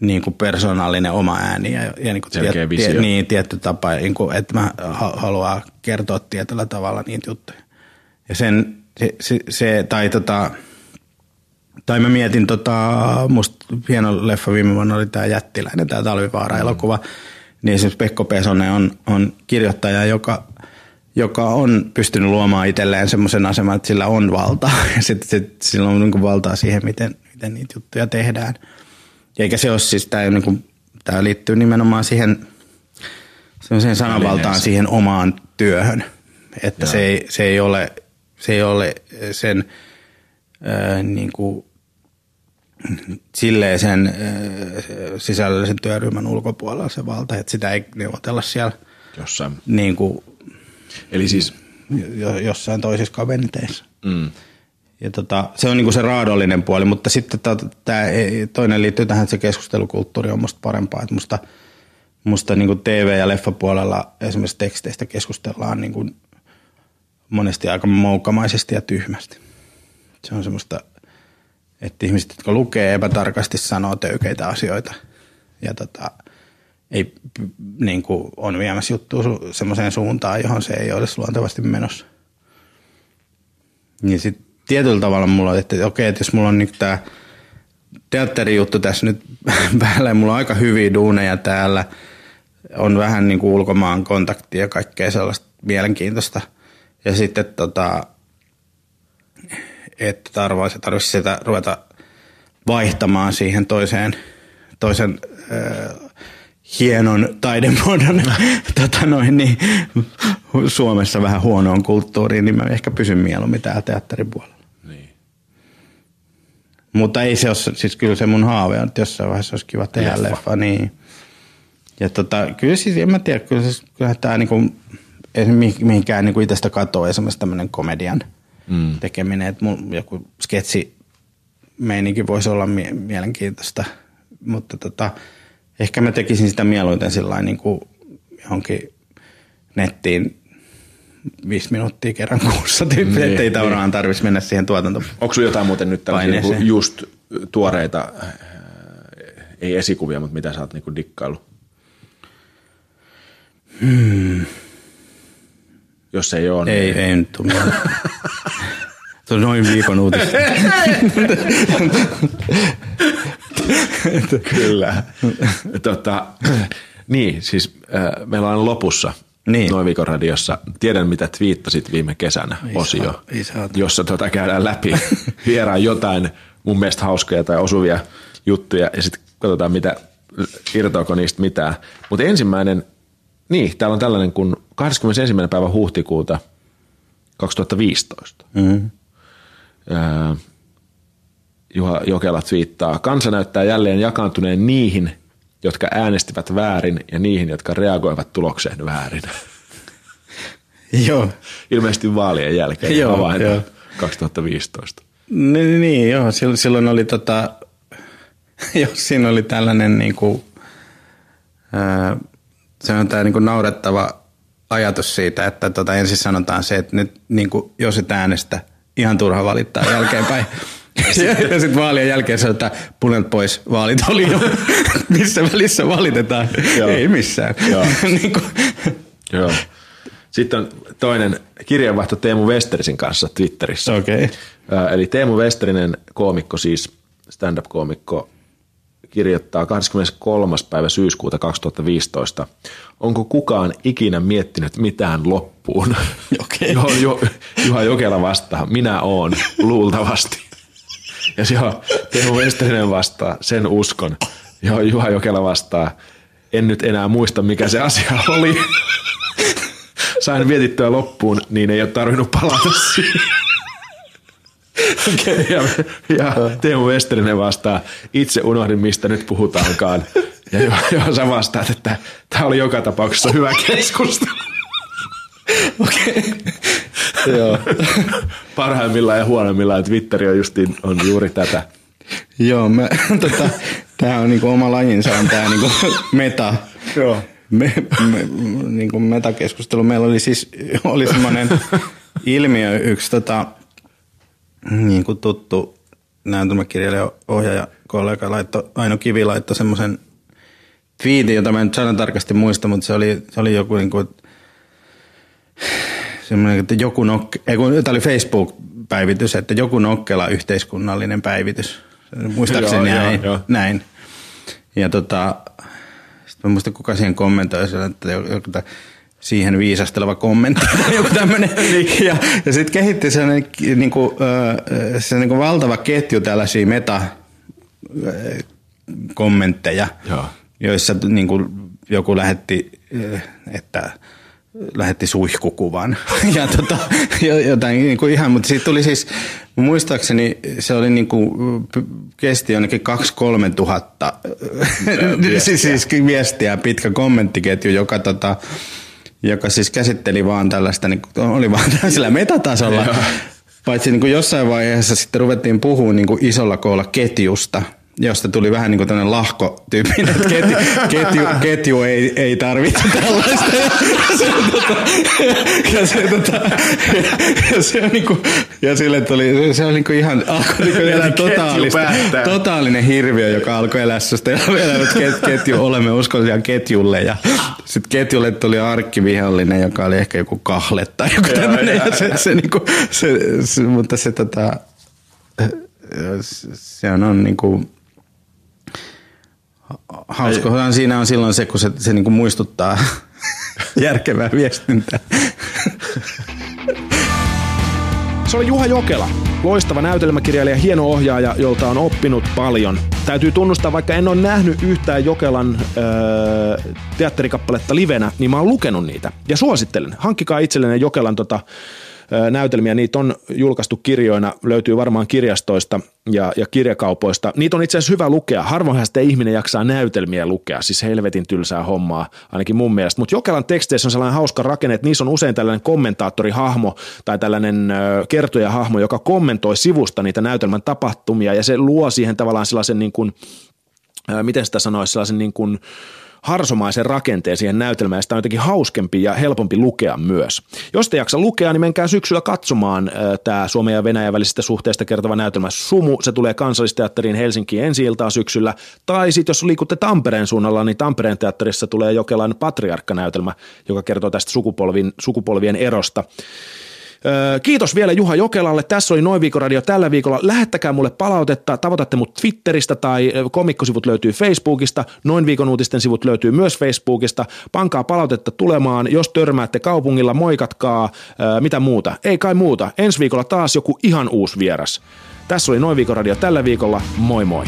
Speaker 3: niin kuin persoonallinen oma ääni ja, ja niin kuin tiet, tie, niin, tietty tapa, niin kuin, että mä haluan kertoa tietyllä tavalla niitä juttuja. Ja sen, se, se, se tai tota, tai mä mietin, tota, musta hieno leffa viime vuonna oli tämä Jättiläinen, tämä Talvivaara-elokuva, mm. niin esimerkiksi Pekko Pesonen on, on kirjoittaja, joka joka on pystynyt luomaan itselleen semmoisen aseman, että sillä on valtaa ja sitten sit, sillä on niin valtaa siihen, miten, miten niitä juttuja tehdään. Eikä se ole siis, tämä, niin kuin, tämä liittyy nimenomaan siihen semmoiseen sananvaltaan siihen omaan työhön, että se ei, se ei ole, se ei ole sen ää, niin kuin, silleen sen sisällöllisen työryhmän ulkopuolella se valta, että sitä ei neuvotella siellä
Speaker 2: Jossain.
Speaker 3: Niin kuin,
Speaker 2: Eli siis
Speaker 3: jossain toisissa kaventeissa. Mm. Ja tota, se on niinku se raadollinen puoli, mutta sitten tämä toinen liittyy tähän, että se keskustelukulttuuri on musta parempaa. Että musta, musta niinku TV- ja leffapuolella esimerkiksi teksteistä keskustellaan niinku monesti aika moukamaisesti ja tyhmästi. Se on semmoista, että ihmiset, jotka lukee epätarkasti, sanoo töykeitä asioita. Ja tota, ei niin kuin on viemässä juttua semmoiseen suuntaan, johon se ei olisi luontevasti menossa. Niin sitten tietyllä tavalla mulla on, että okei, että jos mulla on nyt tämä teatterijuttu tässä nyt päällä, mulla on aika hyviä duuneja täällä, on vähän niin kuin ulkomaan kontaktia ja kaikkea sellaista mielenkiintoista. Ja sitten tota, että tarvitsisi, tarvitsisi sitä ruveta vaihtamaan siihen toiseen, toisen hienon taidemuodon tota noin, niin, Suomessa vähän huonoon kulttuuriin, niin mä ehkä pysyn mieluummin täällä teatteripuolella. Niin. Mutta ei se ole, siis kyllä se mun haave on, että jossain vaiheessa olisi kiva tehdä leffa. leffa niin. Ja tota, kyllä siis, en mä tiedä, kyllä, siis, kyllä tämä niinku, ei mihinkään niinku itsestä katoa esimerkiksi tämmöinen komedian mm. tekeminen, että mun joku sketsi meininki voisi olla mie- mielenkiintoista, mutta tota, ehkä mä tekisin sitä mieluiten sillä niin kuin johonkin nettiin viisi minuuttia kerran kuussa tyyppi, niin, ettei tavallaan niin. tarvitsisi mennä siihen tuotanto.
Speaker 2: Onko sulla jotain muuten nyt tällaisia niin just tuoreita, äh, ei esikuvia, mutta mitä sä oot niinku dikkailu? Hmm. Jos ei ole,
Speaker 3: Ei, niin... ei nyt tule. Se on noin viikon uutista.
Speaker 2: Kyllä. tota, niin, siis äh, meillä on lopussa niin. noin viikon radiossa. Tiedän, mitä twiittasit viime kesänä Isä, osio, isä. jossa tota käydään läpi vieraan jotain mun mielestä hauskoja tai osuvia juttuja ja sitten katsotaan, mitä irtoako niistä mitään. Mutta ensimmäinen, niin, täällä on tällainen kuin 21. päivä huhtikuuta 2015. Mm-hmm. Öö, Juha Jokela twiittaa, kansa näyttää jälleen jakaantuneen niihin, jotka äänestivät väärin ja niihin, jotka reagoivat tulokseen väärin.
Speaker 3: Joo.
Speaker 2: Ilmeisesti vaalien jälkeen joo, havainto joo. 2015.
Speaker 3: Niin, niin joo. Silloin oli tota, jos siinä oli tällainen niin kuin, ää, se on tämä niin kuin naurettava ajatus siitä, että tota ensin sanotaan se, että nyt niin kuin, jos et äänestä, ihan turha valittaa jälkeenpäin. Ja, ja sitten vaalien jälkeen se, että punet pois, vaalit oli jo. Missä välissä valitetaan?
Speaker 2: Joo.
Speaker 3: Ei missään.
Speaker 2: Joo.
Speaker 3: niin kuin,
Speaker 2: Joo. Sitten on toinen kirjanvaihto Teemu Westersin kanssa Twitterissä. Ää, Eli Teemu Westerinen, koomikko siis, stand-up-koomikko, kirjoittaa 23. päivä syyskuuta 2015. Onko kukaan ikinä miettinyt mitään loppuun?
Speaker 3: Okei.
Speaker 2: Johon jo, Juha Jokela vastaa, minä oon, luultavasti. Ja se on Teemu Westerinen vastaa, sen uskon. Johon Juha Jokela vastaa, en nyt enää muista mikä se asia oli. Sain vietittyä loppuun, niin ei ole tarvinnut palata siihen. Okay. Ja, ja Teemu Westerinen vastaa, itse unohdin mistä nyt puhutaankaan. Ja jo, jo sä vastaat, että tämä oli joka tapauksessa hyvä keskustelu.
Speaker 3: Okei. Joo.
Speaker 2: Parhaimmillaan ja huonoimmillaan Twitteri on, justiin, on juuri tätä.
Speaker 3: Joo, mä, tota, tää on niinku oma lajinsa, on tää niinku meta.
Speaker 2: Joo.
Speaker 3: Me, me, niinku metakeskustelu. Meillä oli siis oli semmoinen ilmiö, yksi tota, niin kuin tuttu näytelmäkirjailija, ohjaaja, kollega laitto, Aino Kivi laittoi semmoisen twiitin, jota mä en sanan tarkasti muista, mutta se oli, se oli joku niin kuin, semmoinen, että joku nokke, ei kun, tämä oli Facebook-päivitys, että joku nokkela yhteiskunnallinen päivitys. Muistaakseni
Speaker 2: Joo,
Speaker 3: näin.
Speaker 2: joo, joo.
Speaker 3: näin. Ja tota, sitten mä muistan, kuka siihen kommentoi, että joku, joku tä- siihen viisasteleva kommentti tai joku tämmöinen. ja, ja sitten kehitti sellainen niin kuin, se niin kuin valtava ketju tällaisia meta ö, kommentteja,
Speaker 2: Joo.
Speaker 3: joissa niin kuin joku lähetti, että lähetti suihkukuvan ja tota, jo- jotain niin kuin ihan, mutta siitä tuli siis, muistaakseni se oli niin kuin, kesti jonnekin 2-3 tuhatta
Speaker 2: viestiä.
Speaker 3: siis, siis viestiä, pitkä kommenttiketju, joka tota, joka siis käsitteli vaan tällaista, niin kuin, oli vaan tällaisella metatasolla. Paitsi niin kuin jossain vaiheessa sitten ruvettiin puhua niin kuin isolla koolla ketjusta, josta tuli vähän niin kuin tämmöinen lahko-tyyppinen, että ketju, ketju, ketju ei, ei tarvitse tällaista. Ja se, tota, ja se, tota, ja se, niin kuin, ja sille tuli, se oli niin kuin ihan, alkoi niin kuin elää totaalista, totaalinen hirviö, joka alkoi elää sellaista elänyt ket, ketju, olemme uskollisia ketjulle. Ja sitten ketjulle tuli arkkivihollinen, joka oli ehkä joku kahle tai joku tämmöinen ja se, se, niinku, se, se, mutta se tota, se on, on niinku, hauskohan siinä on silloin se, kun se, se niinku muistuttaa järkevää viestintää.
Speaker 2: Se oli Juha Jokela, loistava näytelmäkirjailija, hieno ohjaaja, jolta on oppinut paljon. Täytyy tunnustaa, vaikka en ole nähnyt yhtään Jokelan öö, teatterikappaletta livenä, niin mä oon lukenut niitä. Ja suosittelen, hankkikaa itsellenne Jokelan tota, näytelmiä. Niitä on julkaistu kirjoina, löytyy varmaan kirjastoista ja, ja kirjakaupoista. Niitä on itse asiassa hyvä lukea. Harvoinhan sitten ihminen jaksaa näytelmiä lukea, siis helvetin tylsää hommaa, ainakin mun mielestä. Mutta Jokelan teksteissä on sellainen hauska rakenne, että niissä on usein tällainen kommentaattorihahmo tai tällainen kertojahahmo, joka kommentoi sivusta niitä näytelmän tapahtumia ja se luo siihen tavallaan sellaisen niin kuin, miten sitä sanoisi, sellaisen niin kuin harsomaisen rakenteen siihen näytelmään, ja sitä on jotenkin hauskempi ja helpompi lukea myös. Jos te jaksa lukea, niin menkää syksyllä katsomaan tämä Suomen ja Venäjän välisistä suhteista kertova näytelmä Sumu. Se tulee kansallisteatteriin Helsinkiin ensi iltaan syksyllä. Tai sitten jos liikutte Tampereen suunnalla, niin Tampereen teatterissa tulee Jokelan patriarkkanäytelmä, joka kertoo tästä sukupolvin, sukupolvien erosta. Kiitos vielä Juha Jokelalle. Tässä oli Noin viikon radio tällä viikolla. Lähettäkää mulle palautetta. Tavoitatte mut Twitteristä tai komikkosivut löytyy Facebookista. Noin viikon uutisten sivut löytyy myös Facebookista. Pankaa palautetta tulemaan. Jos törmäätte kaupungilla, moikatkaa. Mitä muuta? Ei kai muuta. Ensi viikolla taas joku ihan uusi vieras. Tässä oli Noin viikon radio tällä viikolla. Moi moi.